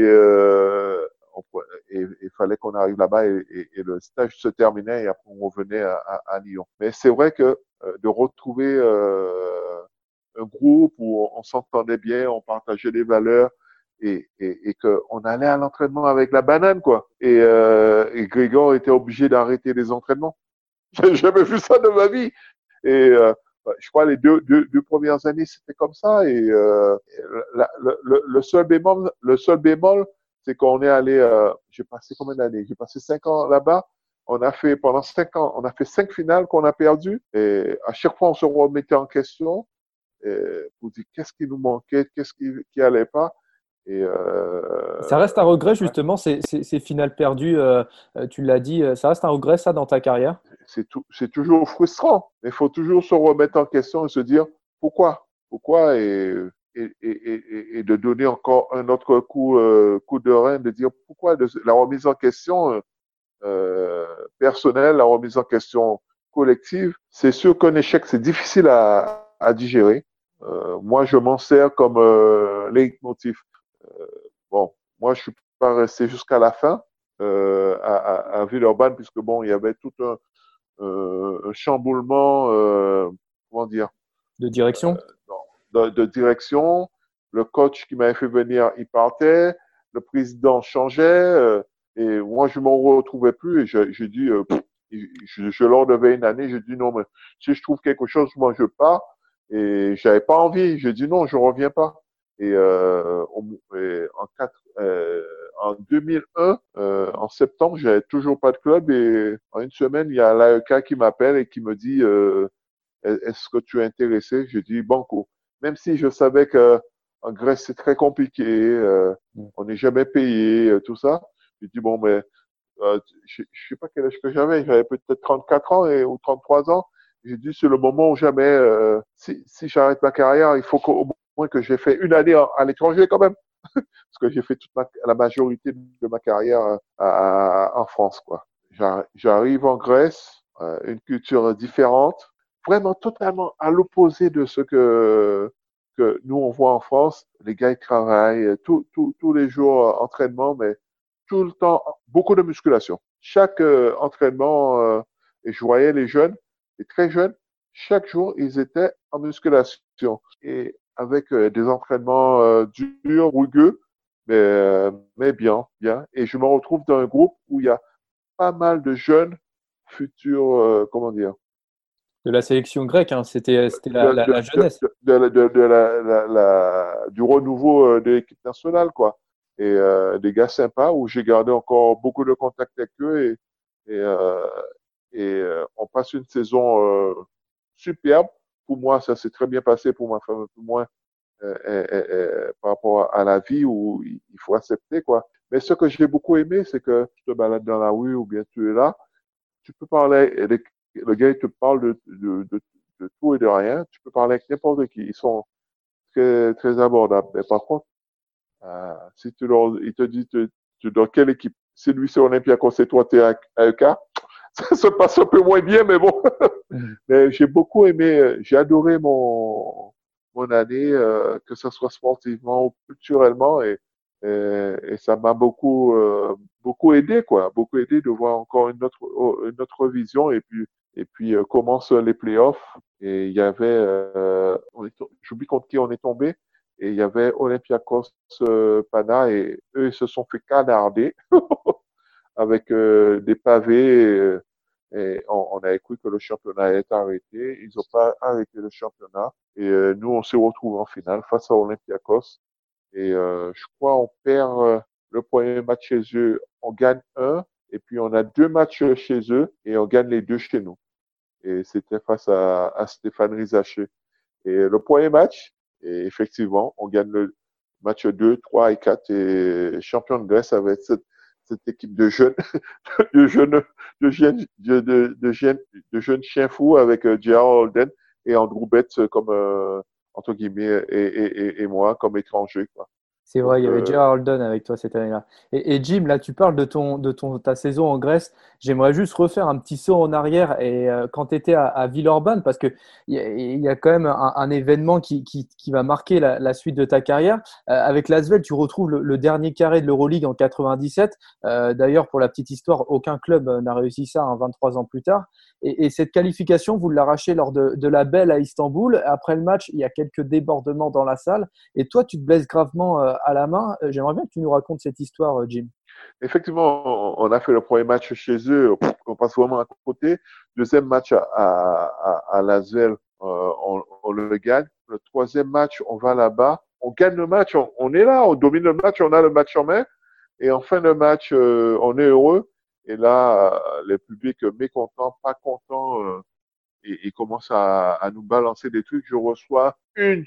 S4: il fallait qu'on arrive là-bas et, le stage se terminait et après on revenait à, Lyon. Mais c'est vrai que de retrouver un groupe où on s'entendait bien, on partageait des valeurs, et, et, et qu'on allait à l'entraînement avec la banane, quoi. Et, euh, et Grégor était obligé d'arrêter les entraînements. J'ai jamais vu ça de ma vie. Et euh, je crois les deux, deux, deux premières années, c'était comme ça. Et euh, le, le, seul bémol, le seul bémol, c'est qu'on est allé. Euh, j'ai passé combien d'années? J'ai passé cinq ans là-bas. On a fait pendant cinq ans, on a fait cinq finales qu'on a perdues. Et à chaque fois, on se remettait en question et pour dire qu'est-ce qui nous manquait, qu'est-ce qui, qui allait pas. Et
S3: euh, ça reste un regret justement, ces, ces, finales perdues, euh, euh, tu l'as dit, ça reste un regret ça dans ta carrière?
S4: C'est toujours frustrant, il faut toujours se remettre en question et se dire pourquoi? Pourquoi? Et, et, et, et de donner encore un autre coup, coup de rein, de dire pourquoi la remise en question personnelle, la remise en question collective. C'est sûr qu'un échec, c'est difficile à, digérer. moi, je m'en sers comme leitmotiv euh, bon, moi, je suis pas resté jusqu'à la fin euh, à, à, Villeurbanne, puisque bon, il y avait tout euh, un chamboulement, comment dire
S3: De direction
S4: de, de, direction. Le coach qui m'avait fait venir, il partait. Le président changeait. et moi, je m'en retrouvais plus. Et j'ai dit, je, je, leur devais une année. J'ai dit non, mais si je trouve quelque chose, moi, je pars. Et j'avais pas envie. J'ai dit non, je reviens pas. Et, euh, en, 4, euh, en 2001, euh, en septembre, j'avais toujours pas de club et en une semaine, il y a l'AEK qui m'appelle et qui me dit euh, Est-ce que tu es intéressé? Je dis Banco. Même si je savais que en Grèce c'est très compliqué, euh, mm. on n'est jamais payé, euh, tout ça. Je dis bon, mais je, je sais pas quel âge que j'avais, j'avais peut-être 34 ans et, ou 33 ans. J'ai dit c'est le moment où jamais, si, si j'arrête ma carrière, il faut qu'au moins que j'ai fait une année à l'étranger quand même, parce que j'ai fait toute la majorité de ma carrière euh, à, en France. quoi. J'arrive en Grèce, euh, une culture différente, vraiment totalement à l'opposé de ce que que nous on voit en France. Les gars ils travaillent tous les jours euh, entraînement, mais tout le temps beaucoup de musculation. Chaque entraînement et je voyais les jeunes, les très jeunes, chaque jour ils étaient en musculation. Et avec euh, des entraînements euh, durs, rugueux, mais, euh, mais bien, bien. Et je me retrouve dans un groupe où il y a pas mal de jeunes futurs, comment dire,
S3: de la sélection grecque, hein. c'était la, la, jeunesse.
S4: De, la, du renouveau de l'équipe nationale, quoi. Et des gars sympas où j'ai gardé encore beaucoup de contacts avec eux et, et, et on passe une saison superbe moi, ça s'est très bien passé pour ma femme, pour moi, euh, euh, euh, par rapport à la vie où il faut accepter, quoi. Mais ce que j'ai beaucoup aimé, c'est que tu te balades dans la rue ou bien tu es là, tu peux parler, le gars, il te parle de, tout et de rien, tu peux parler avec n'importe qui, ils sont très, très abordables. Mais par contre, euh, si tu leur, il te dit, tu, dans quelle équipe? Si lui c'est Olympiakos c'est toi t'es AEK, ça se passe un peu moins bien, mais bon. Mm. mais j'ai beaucoup aimé, j'ai adoré mon, mon année, euh, que ce soit sportivement ou culturellement, et, et, ça m'a beaucoup, euh, beaucoup aidé, quoi. Beaucoup aidé de voir encore une autre, une autre vision, et puis, et puis euh, commence les playoffs. Et il y avait, euh, j'oublie contre qui on est tombé, et il y avait Olympiakos Pana, et eux, ils se sont fait canarder. avec euh, des pavés. Euh, et on, on, a écouté que le championnat est arrêté. Ils n'ont pas arrêté le championnat. Et euh, nous, on s'est retrouvés en finale face à Olympiakos. Et je crois on perd le premier match chez eux, on gagne un. Et puis on a deux matchs chez eux et on gagne les deux chez nous. Et c'était face à, à Stéphane Rizaché. Et le premier match, et effectivement, on gagne le match 2, 3 et 4 et champion de Grèce avec cette cette équipe de jeunes, de jeunes, de jeunes, de, de, jeunes, de jeunes chiens fous avec euh, Holden et Andrew Betts euh, comme euh, entre guillemets et, et, et, moi comme étranger. Quoi.
S3: C'est vrai, il y avait Gerard Holden avec toi cette année-là. Et, et, Jim, là, tu parles de ton, de ton, ta saison en Grèce. j'aimerais juste refaire un petit saut en arrière et quand tu étais à, Villeurbanne, parce qu'il y, y, a quand même un, événement qui, qui, qui, va marquer la, suite de ta carrière. avec l'Asvel, tu retrouves le, dernier carré de l'Euroleague en 97. D'ailleurs, pour la petite histoire, aucun club n'a réussi ça 23 ans plus tard. Et, cette qualification, vous l'arrachez lors de, de, la Belle à Istanbul. Après le match, il y a quelques débordements dans la salle. Et toi, tu te blesses gravement euh, à la main. Euh, j'aimerais bien que tu nous racontes cette histoire, euh, Jim.
S4: Effectivement, on a fait le premier match chez eux. On passe vraiment à côté. Deuxième match à, Lasvel, on, le gagne. Le troisième match, on va là-bas. On gagne le match. On, est là. On domine le match. On a le match en main. Et en fin de match, on est heureux. Et là, euh, le public mécontent, pas content, euh, et, et, commence à, nous balancer des trucs. Je reçois une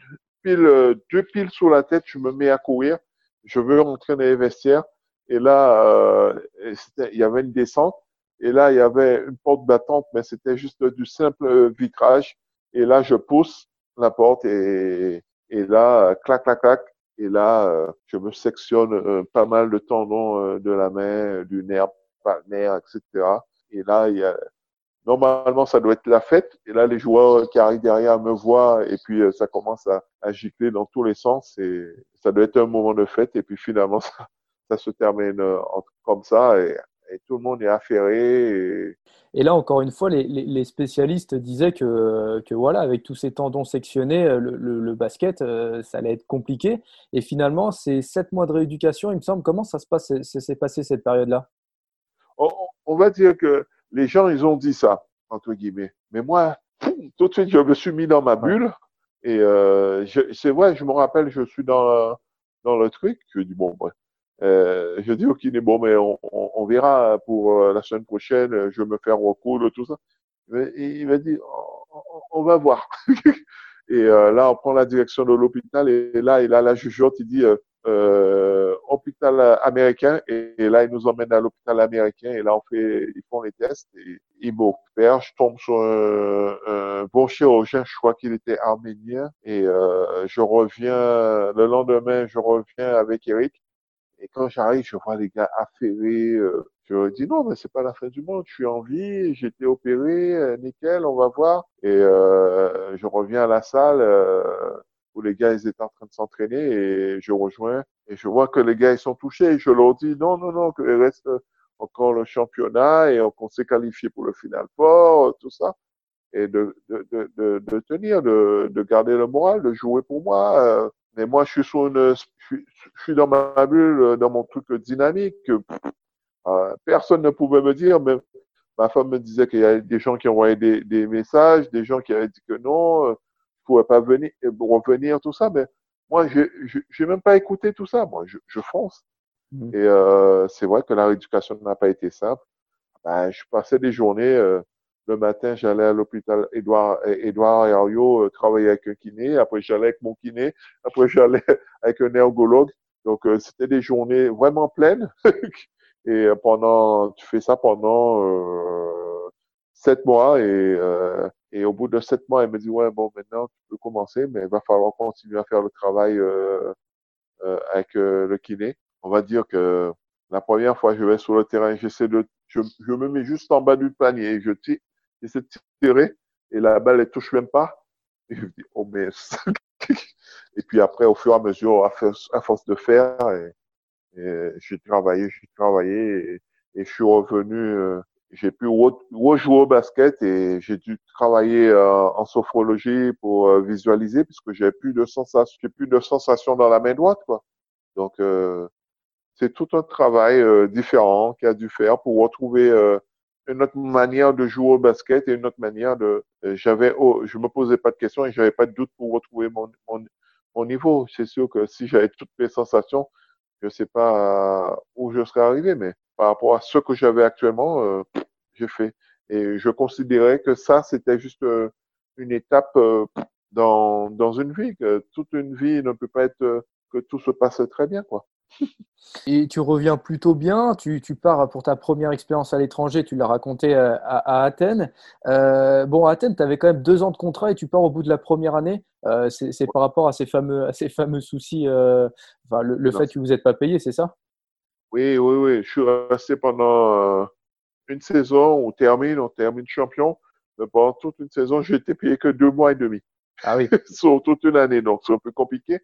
S4: euh, deux piles sous la tête, je me mets à courir. Je veux rentrer dans les vestiaires. Et là, euh, il y avait une descente. Et là, il y avait une porte battante, mais c'était juste du simple vitrage. Et là, je pousse la porte et, et là, clac, clac, clac. Et là, je me sectionne pas mal de tendons de la main, du nerf partenaire, etc. Et là, il y a, normalement, ça doit être la fête. Et là, les joueurs qui arrivent derrière me voient et puis euh, ça commence à, à, gicler dans tous les sens. Et ça doit être un moment de fête. Et puis finalement, ça, ça se termine euh, comme ça. Et, et, tout le monde est affairé. Et...
S3: et là, encore une fois, les, les, spécialistes disaient que, que, voilà, avec tous ces tendons sectionnés, le, le, le basket, euh, ça allait être compliqué. Et finalement, c'est sept mois de rééducation, il me semble. Comment ça se passe, s'est passé cette période-là?
S4: On, va dire que les gens, ils ont dit ça, entre guillemets. Mais moi, tout de suite, je me suis mis dans ma bulle. Et euh, c'est vrai, je me rappelle, je suis dans, dans le truc. Je dis, bon, bref. Euh, je dis au kiné, bon, mais on, on, verra pour euh, la semaine prochaine, je vais me faire recoudre, tout ça. Et il m'a dit, on, on, va voir. et euh, là, on prend la direction de l'hôpital et là, il a la jugeote, il dit, euh, euh, hôpital américain et, là ils nous emmènent à l'hôpital américain et là on fait ils font les tests et ils m'opèrent je tombe sur un, bon chirurgien je crois qu'il était arménien et euh, je reviens le lendemain je reviens avec Eric et quand j'arrive je vois les gars affairés euh, je dis non mais c'est pas la fin du monde je suis en vie j'ai été opéré euh, nickel on va voir et euh, je reviens à la salle où les gars ils étaient en train de s'entraîner et je rejoins et je vois que les gars ils sont touchés et je leur dis non non non qu'il reste encore le championnat et qu'on s'est qualifié pour le final fort tout ça. Et de, de, de, de, tenir de, de garder le moral de jouer pour moi euh, mais moi je suis sur une je suis, dans ma bulle dans mon truc dynamique. Euh, personne ne pouvait me dire mais ma femme me disait qu'il y avait des gens qui envoyaient des, des messages des gens qui avaient dit que non pouvais pas venir, euh, revenir, tout ça, mais moi, je n'ai même pas écouté tout ça. Moi, je, je fonce. Mmh. Et euh, c'est vrai que la rééducation n'a pas été simple. Ben, je passais des journées. Euh, le matin, j'allais à l'hôpital Édouard, Édouard Herriot euh, travailler avec un kiné. Après, j'allais avec mon kiné. Après, j'allais avec un ergologue. Donc, euh, c'était des journées vraiment pleines. et pendant, tu fais ça pendant sept mois et et au bout de sept mois, elle me dit, ouais, bon, maintenant, tu peux commencer, mais il va falloir continuer à faire le travail euh, euh, avec euh, le kiné. On va dire que la première fois, je vais sur le terrain, j'essaie de, je, je, me mets juste en bas du panier, je tire, j'essaie de tirer, et la balle, elle touche même pas. Et je dis, oh, mais... et puis après, au fur et à mesure, à force, de faire, et, et j'ai travaillé, j'ai travaillé, et, et, je suis revenu euh, j'ai pu rejouer au basket et j'ai dû travailler euh, en sophrologie pour euh, visualiser puisque j'ai plus de sensation, j'ai plus de sensation dans la main droite quoi. Donc euh, c'est tout un travail différent qu'il a dû faire pour retrouver une autre manière de jouer au basket et une autre manière de. j'avais, oh, je me posais pas de questions et j'avais pas de doute pour retrouver mon, mon niveau. C'est sûr que si j'avais toutes mes sensations, je sais pas où je serais arrivé, mais par rapport à ce que j'avais actuellement, euh, j'ai fait. Et je considérais que ça, c'était juste euh, une étape euh, dans, dans une vie, que toute une vie ne peut pas être que tout se passe très bien, quoi.
S3: Et tu reviens plutôt bien, tu, tu pars pour ta première expérience à l'étranger, tu l'as raconté à, à, Athènes. Euh, bon, à Athènes, tu avais quand même deux ans de contrat et tu pars au bout de la première année. Euh, c'est par rapport à ces fameux, à ces fameux soucis, euh, enfin, le, le fait que vous n'êtes pas payé, c'est ça?
S4: Oui, oui, oui. Je suis resté pendant, euh, une saison, on termine, on termine champion. Mais pendant toute une saison, j'ai été payé que deux mois et demi.
S3: Ah oui.
S4: Sur toute une année, donc c'est un peu compliqué.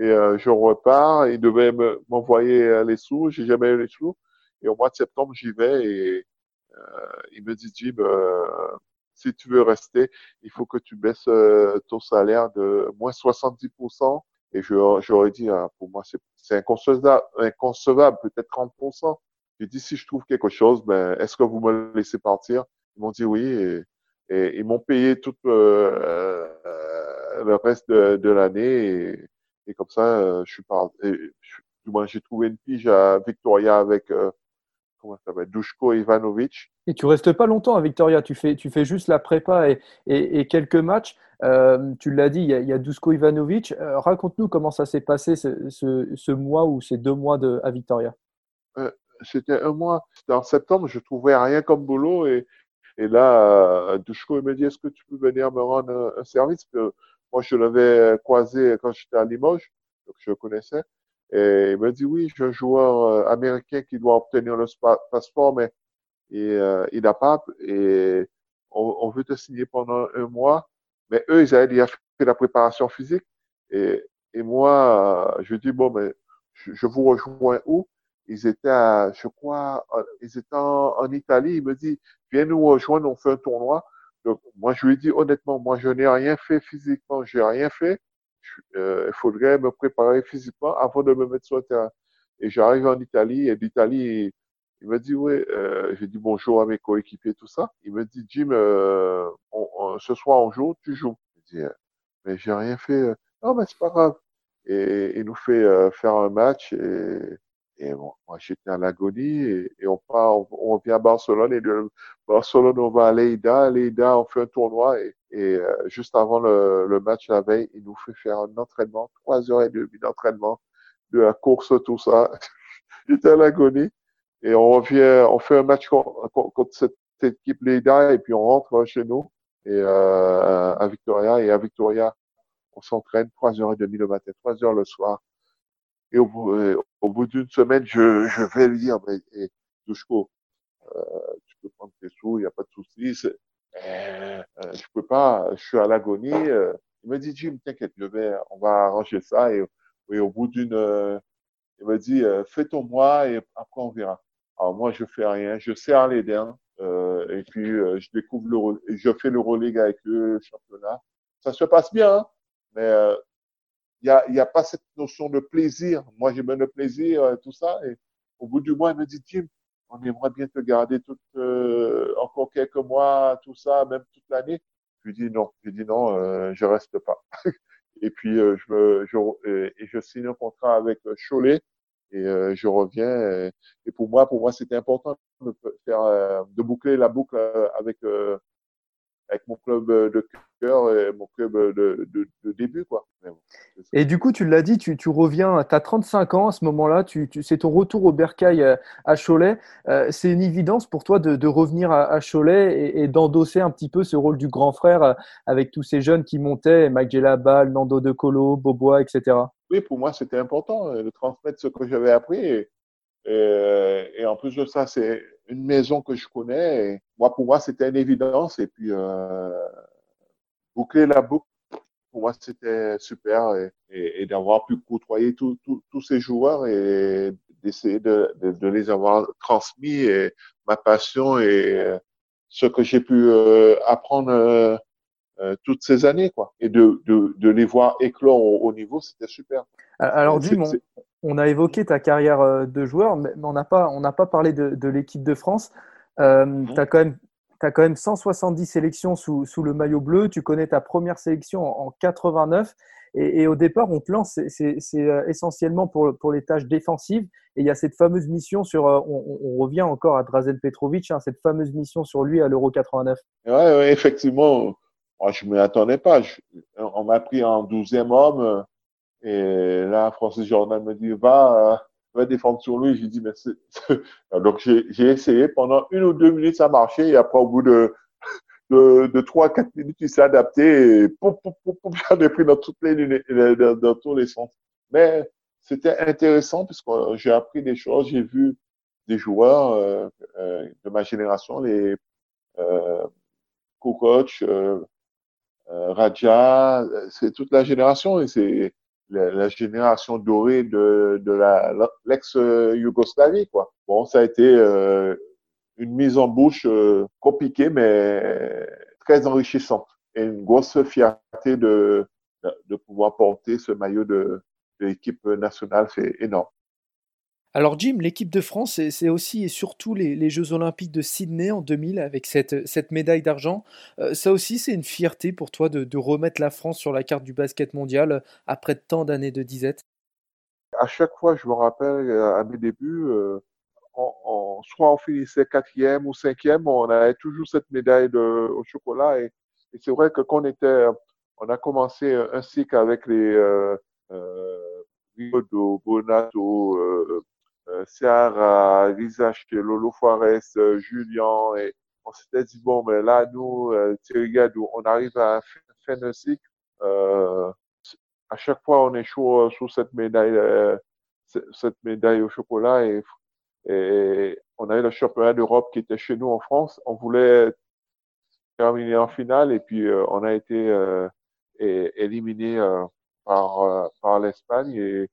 S4: Et euh, je repars, il devait m'envoyer euh, les sous, j'ai jamais eu les sous. Et au mois de septembre, j'y vais et euh, il me dit, Jim, euh, si tu veux rester, il faut que tu baisses euh, ton salaire de moins 70%. Et j'aurais dit, ah, pour moi, c'est inconcevable, inconcevable peut-être 30%. J'ai dit, si je trouve quelque chose, ben, est-ce que vous me laissez partir? Ils m'ont dit oui. Et, et ils m'ont payé tout euh, le reste de, de l'année. Et, et, comme ça, je suis parti. Du moins, j'ai trouvé une pige à Victoria avec comment ça s'appelle, Dushko Ivanovic.
S3: Et tu restes pas longtemps à Victoria, tu fais, tu fais juste la prépa et, et, quelques matchs. Euh, tu l'as dit, il y a, il y a Dushko Ivanovic. Euh, raconte-nous comment ça s'est passé ce, ce, ce, mois ou ces deux mois de, à Victoria.
S4: Euh, c'était un mois, c'était en septembre, je trouvais rien comme boulot et, et là, Dushko me dit, est-ce que tu peux venir me rendre un, service? Que moi, je l'avais croisé quand j'étais à Limoges, donc je le connaissais. Et il m'a dit oui, j'ai un joueur euh, américain qui doit obtenir le passeport, mais et, euh, il n'a pas. Et on, veut te signer pendant un mois. Mais eux, ils avaient déjà fait la préparation physique. Et, et moi, je dis bon, mais je, vous rejoins où? Ils étaient, à, je crois, ils étaient en, en, Italie. Il me dit viens nous rejoindre, on fait un tournoi. Donc moi, je lui ai dit honnêtement, moi, je n'ai rien fait physiquement, j'ai rien fait euh, il faudrait me préparer physiquement avant de me mettre sur le terrain. Et j'arrive en Italie, et d'Italie, il me dit, oui, euh, j'ai dit bonjour à mes coéquipiers, tout ça. Il me dit, Jim, euh, ce soir on joue, tu joues. Je dis, mais j'ai rien fait. Non, mais c'est pas grave. Et il nous fait faire un match, et et bon, moi, j'étais à l'agonie et, et, on part, on, on, vient à Barcelone et de Barcelone, on va à Leida. Leida, on fait un tournoi et, et euh, juste avant le, le, match la veille, il nous fait faire un entraînement, trois heures et demie d'entraînement, de la course, tout ça. j'étais à l'agonie et on revient, on fait un match contre, contre cette équipe Leida et puis on rentre chez nous et euh, à Victoria et à Victoria, on s'entraîne trois heures et demie le matin, trois heures le soir et au euh, au bout d'une semaine, je, je vais lui dire, mais eh, Dushko, euh, tu peux prendre tes sous, il n'y a pas de souci. Euh, euh, je peux pas, je suis à l'agonie. Euh. il me dit, Jim, t'inquiète, je vais, on va arranger ça. Et, et au bout d'une, euh, il me dit, fais ton mois et après on verra. Alors moi, je fais rien, je serre les dents. et puis je découvre le, je fais le Euroleague avec le championnat. Ça se passe bien, hein, mais il n'y a, y a pas cette notion de plaisir. Moi, j'aime le plaisir, et tout ça. Et au bout du mois, il me dit, Tim, on aimerait bien te garder tout, euh, encore quelques mois, tout ça, même toute l'année. Je lui dis non. Je dis non, euh, je reste pas. et puis, euh, je, me, je, et je signe un contrat avec euh, Cholet et euh, je reviens. Et, pour moi, pour moi, c'était important de faire, de boucler la boucle avec avec mon club de cœur et mon club de, de, de début. Quoi.
S3: et du coup, tu l'as dit, tu, tu reviens, tu as 35 ans à ce moment-là, tu, tu c'est ton retour au Bercail euh, à Cholet. Euh, c'est une évidence pour toi de, de revenir à, à Cholet et, et d'endosser un petit peu ce rôle du grand frère euh, avec tous ces jeunes qui montaient, Mike Gelabal, Nando De Colo, Bobois, etc.
S4: Oui, pour moi, c'était important de transmettre ce que j'avais appris. Et, et, et en plus de ça, c'est une maison que je connais. Et moi, pour moi, c'était une évidence. Et puis, euh, boucler la boucle, pour moi, c'était super. Et, et, et d'avoir pu côtoyer tous ces joueurs et d'essayer de, de, de, les avoir transmis et ma passion et ce que j'ai pu euh, apprendre euh, euh toutes ces années. quoi. Et de, de, de les voir éclore au, au niveau, c'était super.
S3: Alors, dis on, a évoqué ta carrière euh, de joueur, mais on n'a pas, on pas parlé de, de l'équipe de France. Euh, mmh. Tu as, as, quand même 170 sélections sous, sous, le maillot bleu. Tu connais ta première sélection en, en 89. Et, et, au départ, on te lance, c'est euh, essentiellement pour, pour les tâches défensives. Et il y a cette fameuse mission sur, euh, on, on revient encore à Drazen Petrovic, hein, cette fameuse mission sur lui à l'Euro 89.
S4: Oui, ouais, effectivement. Moi, je ne m'y attendais pas. Je, on m'a pris en 12e homme. Et là, Francis Jordan me dit, va, euh, va défendre sur lui. J'ai dit, mais. Donc, j'ai essayé. Pendant une ou deux minutes, ça marchait. Et après, au bout de, de, de 3 quatre minutes, il s'est adapté. Et pouf, pouf, pouf, j'en ai pris dans toutes les dans, dans tous les sens. Mais c'était intéressant puisque j'ai appris des choses. J'ai vu des joueurs euh, de ma génération, les Kukoc, Raja, c'est toute la génération et c'est la, génération dorée de, de la, l'ex-Yougoslavie, quoi. Bon, ça a été euh, une mise en bouche euh, compliquée, mais très enrichissante. Et une grosse fierté de, de pouvoir porter ce maillot de, de l'équipe nationale, c'est énorme.
S3: Alors Jim, l'équipe de France, c'est aussi et surtout les, Jeux olympiques de Sydney en 2000 avec cette, cette médaille d'argent. Euh, ça aussi, c'est une fierté pour toi de, remettre la France sur la carte du basket mondial euh, après tant d'années de disette?
S4: À chaque fois, je me rappelle euh, à mes débuts, soit on finissait quatrième ou cinquième, on avait toujours cette médaille de, au chocolat. Et, c'est vrai que quand on était, on a commencé un cycle avec les euh, Bonato, euh, Ciara, Visage, Lolo Juarez, euh, Julien, et on s'était dit, bon, mais là, nous, euh, Thierry Gadou, on arrive à faire un cycle. à chaque fois, on chaud sur cette médaille, cette médaille au chocolat et, et on a eu le championnat d'Europe qui était chez nous en France. On voulait terminer en finale et puis on a été éliminé par, par l'Espagne et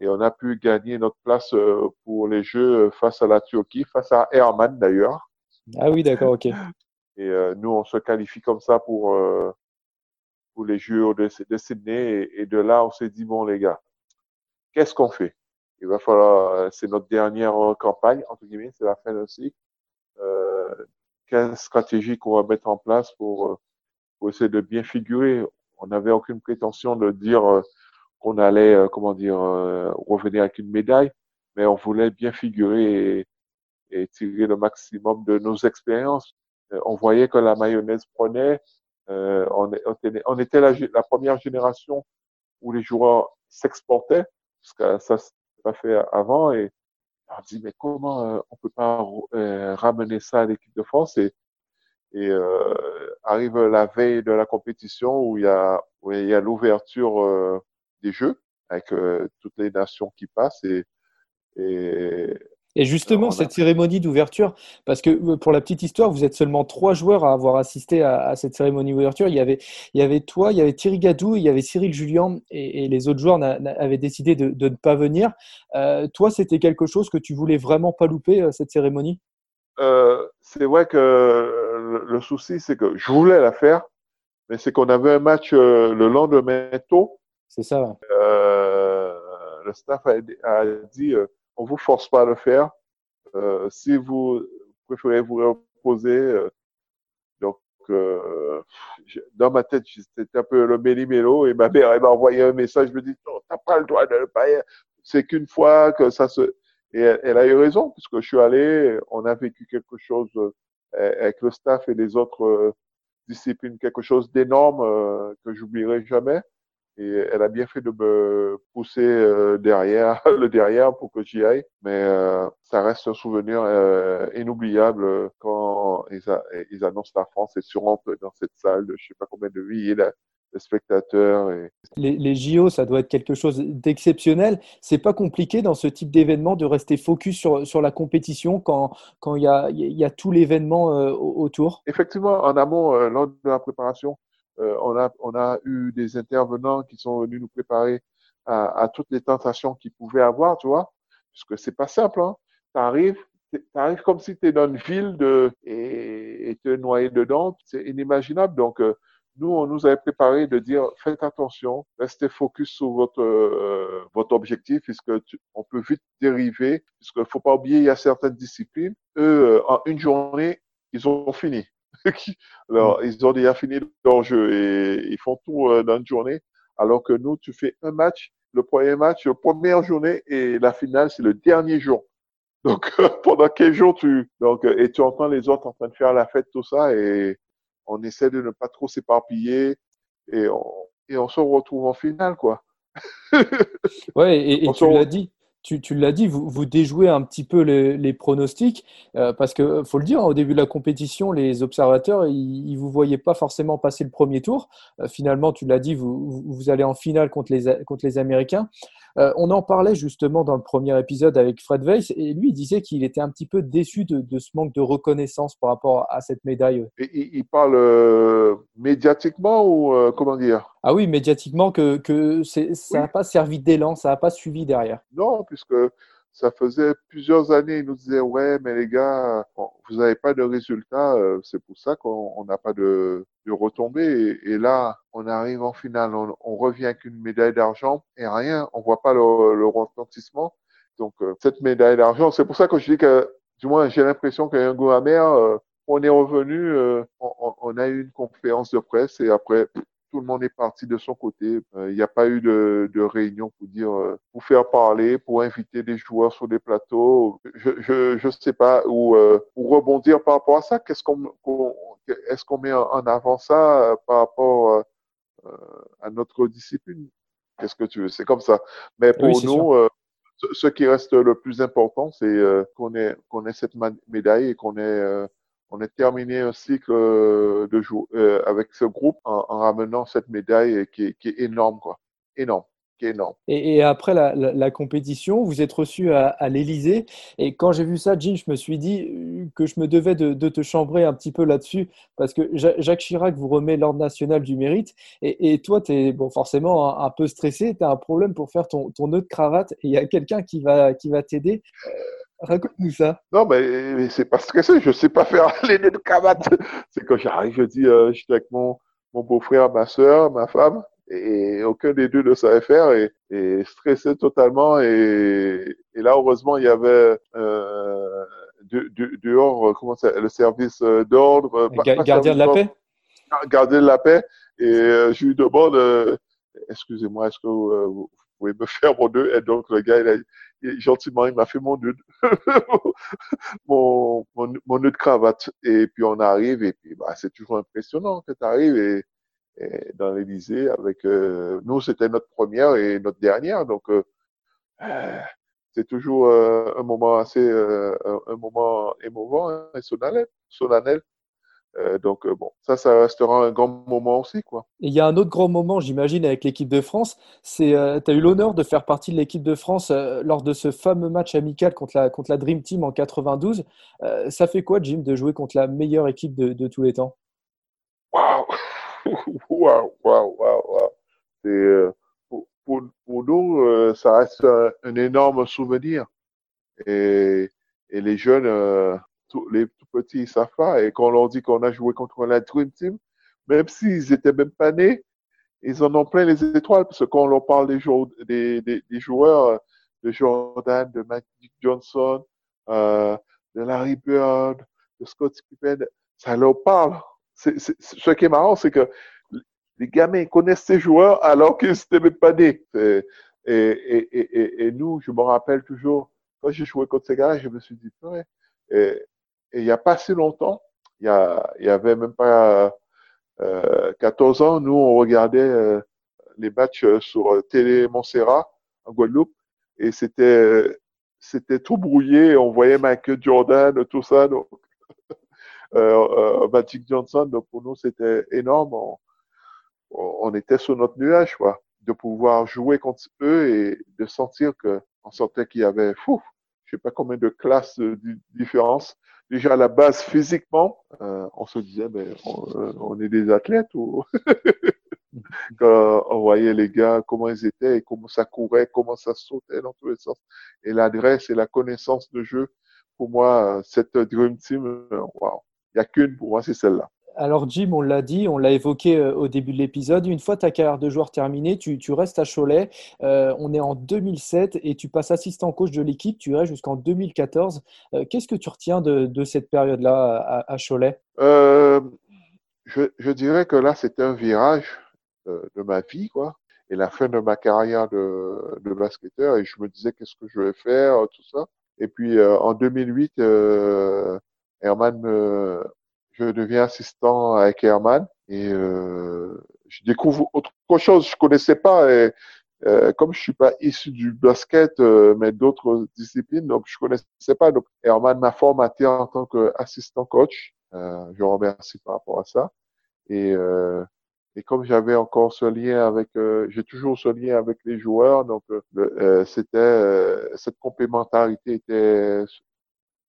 S4: et on a pu gagner notre place euh, pour les Jeux face à la Turquie, face à Herman d'ailleurs.
S3: Ah oui, d'accord, ok.
S4: Et euh, nous, on se qualifie comme ça pour, euh, pour les Jeux de, de Sydney. Et, de là, on s'est dit, bon les gars, qu'est-ce qu'on fait? Il va falloir, c'est notre dernière campagne, entre guillemets, c'est la fin aussi. Euh, quelle stratégie qu'on va mettre en place pour, pour essayer de bien figurer? On n'avait aucune prétention de dire qu'on allait, euh, comment dire, euh, revenir avec une médaille, mais on voulait bien figurer et, tirer le maximum de nos expériences. Euh, on voyait que la mayonnaise prenait. on, on, était la, la, première génération où les joueurs s'exportaient, parce que ça s'est pas fait avant. Et on dit mais comment on peut pas ramener ça à l'équipe de France? Et, et arrive la veille de la compétition où il y a où il y a l'ouverture des Jeux avec euh, toutes les nations qui passent et,
S3: et justement, cette cérémonie d'ouverture, parce que euh, pour la petite histoire, vous êtes seulement trois joueurs à avoir assisté à, cette cérémonie d'ouverture. Il y avait, il y avait toi, il y avait Thierry Gadou, il y avait Cyril Julien, et, les autres joueurs avaient décidé de, ne pas venir. Euh, toi, c'était quelque chose que tu voulais vraiment pas louper cette cérémonie?
S4: C'est vrai que le, souci, c'est que je voulais la faire, mais c'est qu'on avait un match le lendemain tôt
S3: c'est ça.
S4: Euh, le staff a, dit euh, on vous force pas à le faire. Euh, si vous préférez vous reposer, donc dans ma tête c'était un peu le méli-mélo et ma mère elle m'a envoyé un message. Je me dis non, t'as pas le droit de le faire. C'est qu'une fois que ça se et elle, a eu raison puisque je suis allé, on a vécu quelque chose avec le staff et les autres disciplines, quelque chose d'énorme que j'oublierai jamais. Et elle a bien fait de me pousser euh, derrière, le derrière pour que j'y aille. Mais euh, ça reste un souvenir euh, inoubliable quand ils, ils, annoncent la France et tu rentres dans cette salle de je sais pas combien de milliers de, spectateurs. Et...
S3: Les, les, JO, ça doit être quelque chose d'exceptionnel. C'est pas compliqué dans ce type d'événement de rester focus sur, sur la compétition quand il y a, y a tout l'événement autour
S4: Effectivement, en amont, lors de la préparation, euh, on, a, on a eu des intervenants qui sont venus nous préparer à, toutes les tentations qu'ils pouvaient avoir, tu vois, parce que c'est pas simple. Hein. Tu comme si tu dans une ville et tu es noyé dedans, c'est inimaginable. Donc, euh, nous, on nous avait préparé de dire faites attention, restez focus sur votre euh, votre objectif, puisque on peut vite dériver, puisqu'il faut pas oublier il y a certaines disciplines, eux, en une journée, ils ont fini. Alors, ils ont déjà fini leur jeu et ils font tout euh, dans une journée. Alors que nous, tu fais un match, le premier match, la première journée et la finale, c'est le dernier jour. Donc, pendant quel jours tu, donc, euh, et tu entends les autres en train de faire la fête, tout ça, et on essaie de ne pas trop s'éparpiller et on, et on se retrouve en finale, quoi.
S3: ouais, et, tu l'as dit, tu, l'as dit, vous, déjouez un petit peu les, pronostics, euh, parce que faut le dire, hein, au début de la compétition, les observateurs, ils ne vous voyaient pas forcément passer le premier tour. Euh, finalement, tu l'as dit, vous, allez en finale contre les, Américains. Euh, on en parlait justement dans le premier épisode avec Fred Weiss, et lui, il disait qu'il était un petit peu déçu de, ce manque de reconnaissance par rapport à cette médaille.
S4: Il parle euh, médiatiquement ou comment dire?
S3: Ah oui, médiatiquement, que, que ça n'a pas servi d'élan, ça n'a pas suivi derrière.
S4: Non, puisque ça faisait plusieurs années, ils nous disaient, ouais, mais les gars, vous n'avez pas de résultats, euh, c'est pour ça qu'on n'a pas de, de retombées. Et, là, on arrive en finale, on, revient avec une médaille d'argent et rien, on voit pas le, le retentissement. Donc, euh, cette médaille d'argent, c'est pour ça que je dis que, du moins, j'ai l'impression qu'il y a un goût amer. Euh, on est revenu, on, on, a eu une conférence de presse et après, tout le monde est parti de son côté. Euh, il n'y a pas eu de, de, réunion pour dire, euh, pour faire parler, pour inviter des joueurs sur des plateaux. Je je, je sais pas où, euh, rebondir par rapport à ça. Qu'est-ce qu'on est-ce qu'on met en avant ça par rapport à notre discipline? Qu'est-ce que tu veux? C'est comme ça. Mais pour nous, ce qui reste le plus important, c'est qu'on ait qu'on ait cette médaille et qu'on ait on a terminé un cycle euh, de jour euh, avec ce groupe en, ramenant cette médaille qui est, qui est énorme, quoi. Énorme. Qui est énorme.
S3: Et, après la, la, compétition, vous êtes reçu à, à l'Elysée. Et quand j'ai vu ça, Jean, je me suis dit euh, que je me devais de, de te chambrer un petit peu là-dessus. Parce que Jacques Chirac vous remet l'Ordre national du mérite. Et, et toi, tu es bon, forcément un, peu stressé. Tu as un problème pour faire ton, ton nœud de cravate. Et il y a quelqu'un qui va, qui va t'aider. Raconte-nous ça.
S4: Non, mais, c'est pas stressé. Je sais pas faire les nez de cravate. c'est quand j'arrive, je dis, euh, je suis avec mon, mon beau-frère, ma soeur, ma femme, et aucun des deux ne savait faire, et, et stressé totalement. Et, et, là, heureusement, il y avait euh, de, de, dehors, comment ça, le service euh, d'ordre.
S3: gardien de la paix?
S4: Gardien de la paix. Et euh, je lui demande, euh, excusez-moi, est-ce que vous, pouvez me faire mon deux Et donc, le gars, il a, gentiment, il m'a fait mon nœud, mon, mon, nœud de cravate. Et puis on arrive, et puis bah, c'est toujours impressionnant que tu arrives et, dans l'Élysée avec euh, nous, c'était notre première et notre dernière, donc euh, euh c'est toujours euh, un moment assez, un moment émouvant hein, et solennel. solennel. Euh, donc euh, bon, ça, ça restera un grand moment aussi, quoi.
S3: Et il y a un autre grand moment, j'imagine, avec l'équipe de France. C'est, euh, tu as eu l'honneur de faire partie de l'équipe de France lors de ce fameux match amical contre la contre la Dream Team en 92. ça fait quoi, Jim, de jouer contre la meilleure équipe de, de tous les temps?
S4: Waouh, waouh, waouh, waouh, pour, pour, pour, nous, ça reste un, un, énorme souvenir. Et, et les jeunes les tout petits, pas. Et quand on leur dit qu'on a joué contre la Dream Team, même s'ils étaient même pas nés, ils en ont plein les étoiles, parce que quand on leur parle des, joueurs, joueurs de Jordan, de Magic Johnson, euh, de Larry Bird, de Scott Pippen, ça leur parle. ce qui est marrant, c'est que les gamins connaissent ces joueurs alors qu'ils n'étaient même pas nés. Et, nous, je me rappelle toujours, quand j'ai joué contre ces gars, je me suis dit, ouais, et il n'y a pas si longtemps, il y, avait même pas euh, 14 ans, nous, on regardait euh, les matchs sur Télé Montserrat en Guadeloupe et c'était tout brouillé. On voyait Michael Jordan, tout ça. Donc, euh, euh, Magic Johnson, donc pour nous, c'était énorme. On, était sur notre nuage, quoi, de pouvoir jouer contre eux et de sentir que on sentait qu'il y avait, fou, je sais pas combien de classes de différence déjà à la base physiquement, euh, on se disait, euh, on, est des athlètes ou on voyait les gars, comment ils étaient et comment ça courait, comment ça sautait dans tous les sens. Et l'adresse et la connaissance de jeu, pour moi, cette Dream Team, waouh, il n'y a qu'une pour moi, c'est celle-là.
S3: Alors Jim, on l'a dit, on l'a évoqué euh, au début de l'épisode, une fois ta carrière de joueur terminée, tu, restes à Cholet, euh, on est en 2007 et tu passes assistant coach de l'équipe, tu restes jusqu'en 2014. Euh, qu'est-ce que tu retiens de, cette période-là à, Cholet?
S4: Je, dirais que là, c'était un virage de ma vie, quoi, et la fin de ma carrière de, de basketteur, et je me disais qu'est-ce que je vais faire, tout ça. Et puis en 2008, Herman me je deviens assistant avec Herman et euh, je découvre autre chose je connaissais pas. Et, euh, comme je suis pas issu du basket, euh, mais d'autres disciplines, donc je connaissais pas. Donc Herman m'a formaté en tant qu'assistant coach. Euh, je remercie par rapport à ça. Et, euh, et comme j'avais encore ce lien avec, euh, j'ai toujours ce lien avec les joueurs, donc c'était cette complémentarité était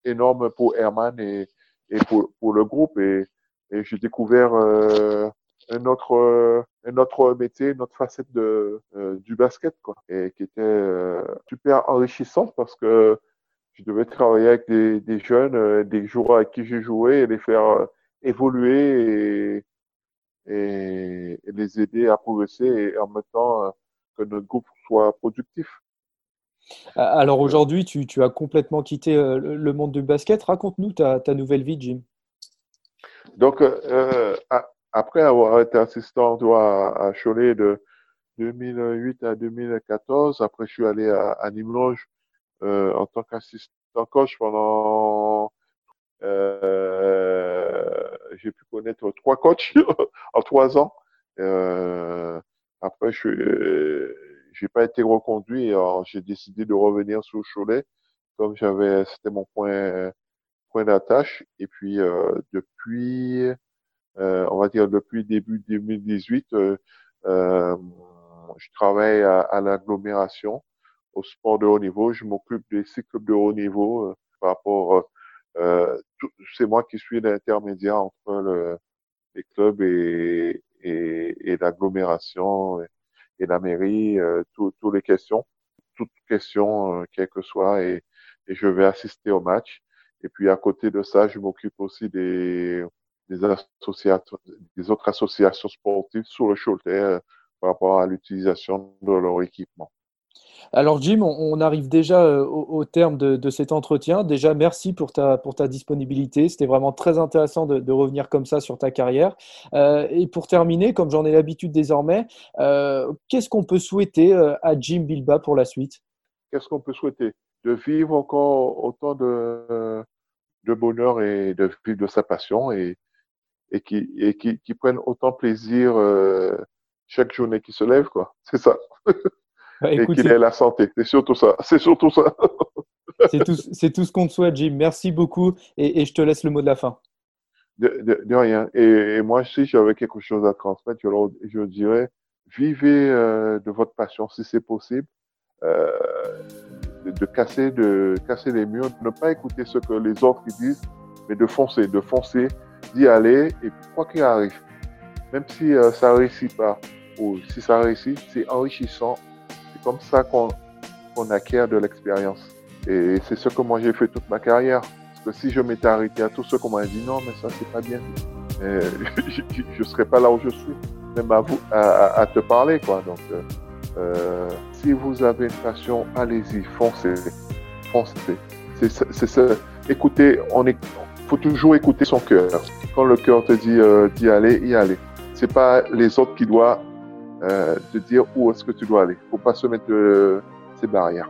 S4: énorme pour Herman et, et pour, pour le groupe. Et, et j'ai découvert un autre euh, un autre métier, une autre facette de euh, du basket quoi, et qui était euh, super enrichissante parce que je devais travailler avec des, des jeunes, des joueurs avec qui j'ai joué et les faire évoluer et, et, les aider à progresser et en même temps que notre groupe soit productif.
S3: Alors aujourd'hui, tu, tu, as complètement quitté le monde du basket. Raconte-nous ta, ta, nouvelle vie, Jim.
S4: Donc, euh, après avoir été assistant à, à Cholet de 2008 à 2014, après je suis allé à, à euh, en tant qu'assistant coach pendant euh, j'ai pu connaître trois coachs en trois ans. Euh, après, je j'ai pas été reconduit. J'ai décidé de revenir sur Cholet, comme j'avais, c'était mon point point d'attache. Et puis euh, depuis euh, on va dire depuis début 2018, euh, euh, je travaille à, à l'agglomération au sport de haut niveau. Je m'occupe des cycles de haut niveau par rapport. Euh, c'est moi qui suis l'intermédiaire entre le, les clubs et, et, et l'agglomération et, la mairie, euh, toutes les questions, toutes questions, euh, quelles que soient, et, je vais assister au match. Et puis à côté de ça, je m'occupe aussi des, autres associations sportives sur le Cholet euh, par rapport à l'utilisation de leur équipement.
S3: Alors Jim, on, arrive déjà euh, au, terme de, cet entretien. Déjà, merci pour ta, pour ta disponibilité. C'était vraiment très intéressant de, revenir comme ça sur ta carrière. Euh, et pour terminer, comme j'en ai l'habitude désormais, qu'est-ce qu'on peut souhaiter à Jim Bilba pour la suite?
S4: Qu'est-ce qu'on peut souhaiter? De vivre encore autant de, de bonheur et de vivre de sa passion et, et qui, et qui, prennent autant plaisir euh, chaque journée qui se lève, quoi. C'est ça. Bah, et qu'il ait la santé. C'est surtout ça. C'est surtout ça.
S3: c'est tout, c'est tout ce qu'on te souhaite, Jim. Merci beaucoup et, et, je te laisse le mot de la fin.
S4: De, de, de rien. Et, et, moi, si j'avais quelque chose à transmettre, je, dirais, vivez euh, de votre passion si c'est possible. Euh, de, de, casser, de casser les murs, de ne pas écouter ce que les autres disent, mais de foncer, de foncer d'y aller et quoi qu'il arrive, même si euh, ça réussit pas ou si ça réussit, c'est enrichissant. Comme ça qu'on acquiert de l'expérience. Et c'est ce que moi j'ai fait toute ma carrière. Parce que si je m'étais arrêté à tout ce qu'on m'a dit non, mais ça c'est pas bien, je, je serais pas là où je suis, même à vous, à, te parler quoi. Donc euh, euh si vous avez une passion, allez-y, foncez, foncez. C'est ça. Écoutez, on faut toujours écouter son cœur. Quand le cœur te dit euh, d'y aller, y aller. C'est pas les autres qui doivent euh, te dire où est-ce que tu dois aller. Faut pas se mettre euh, ces barrières.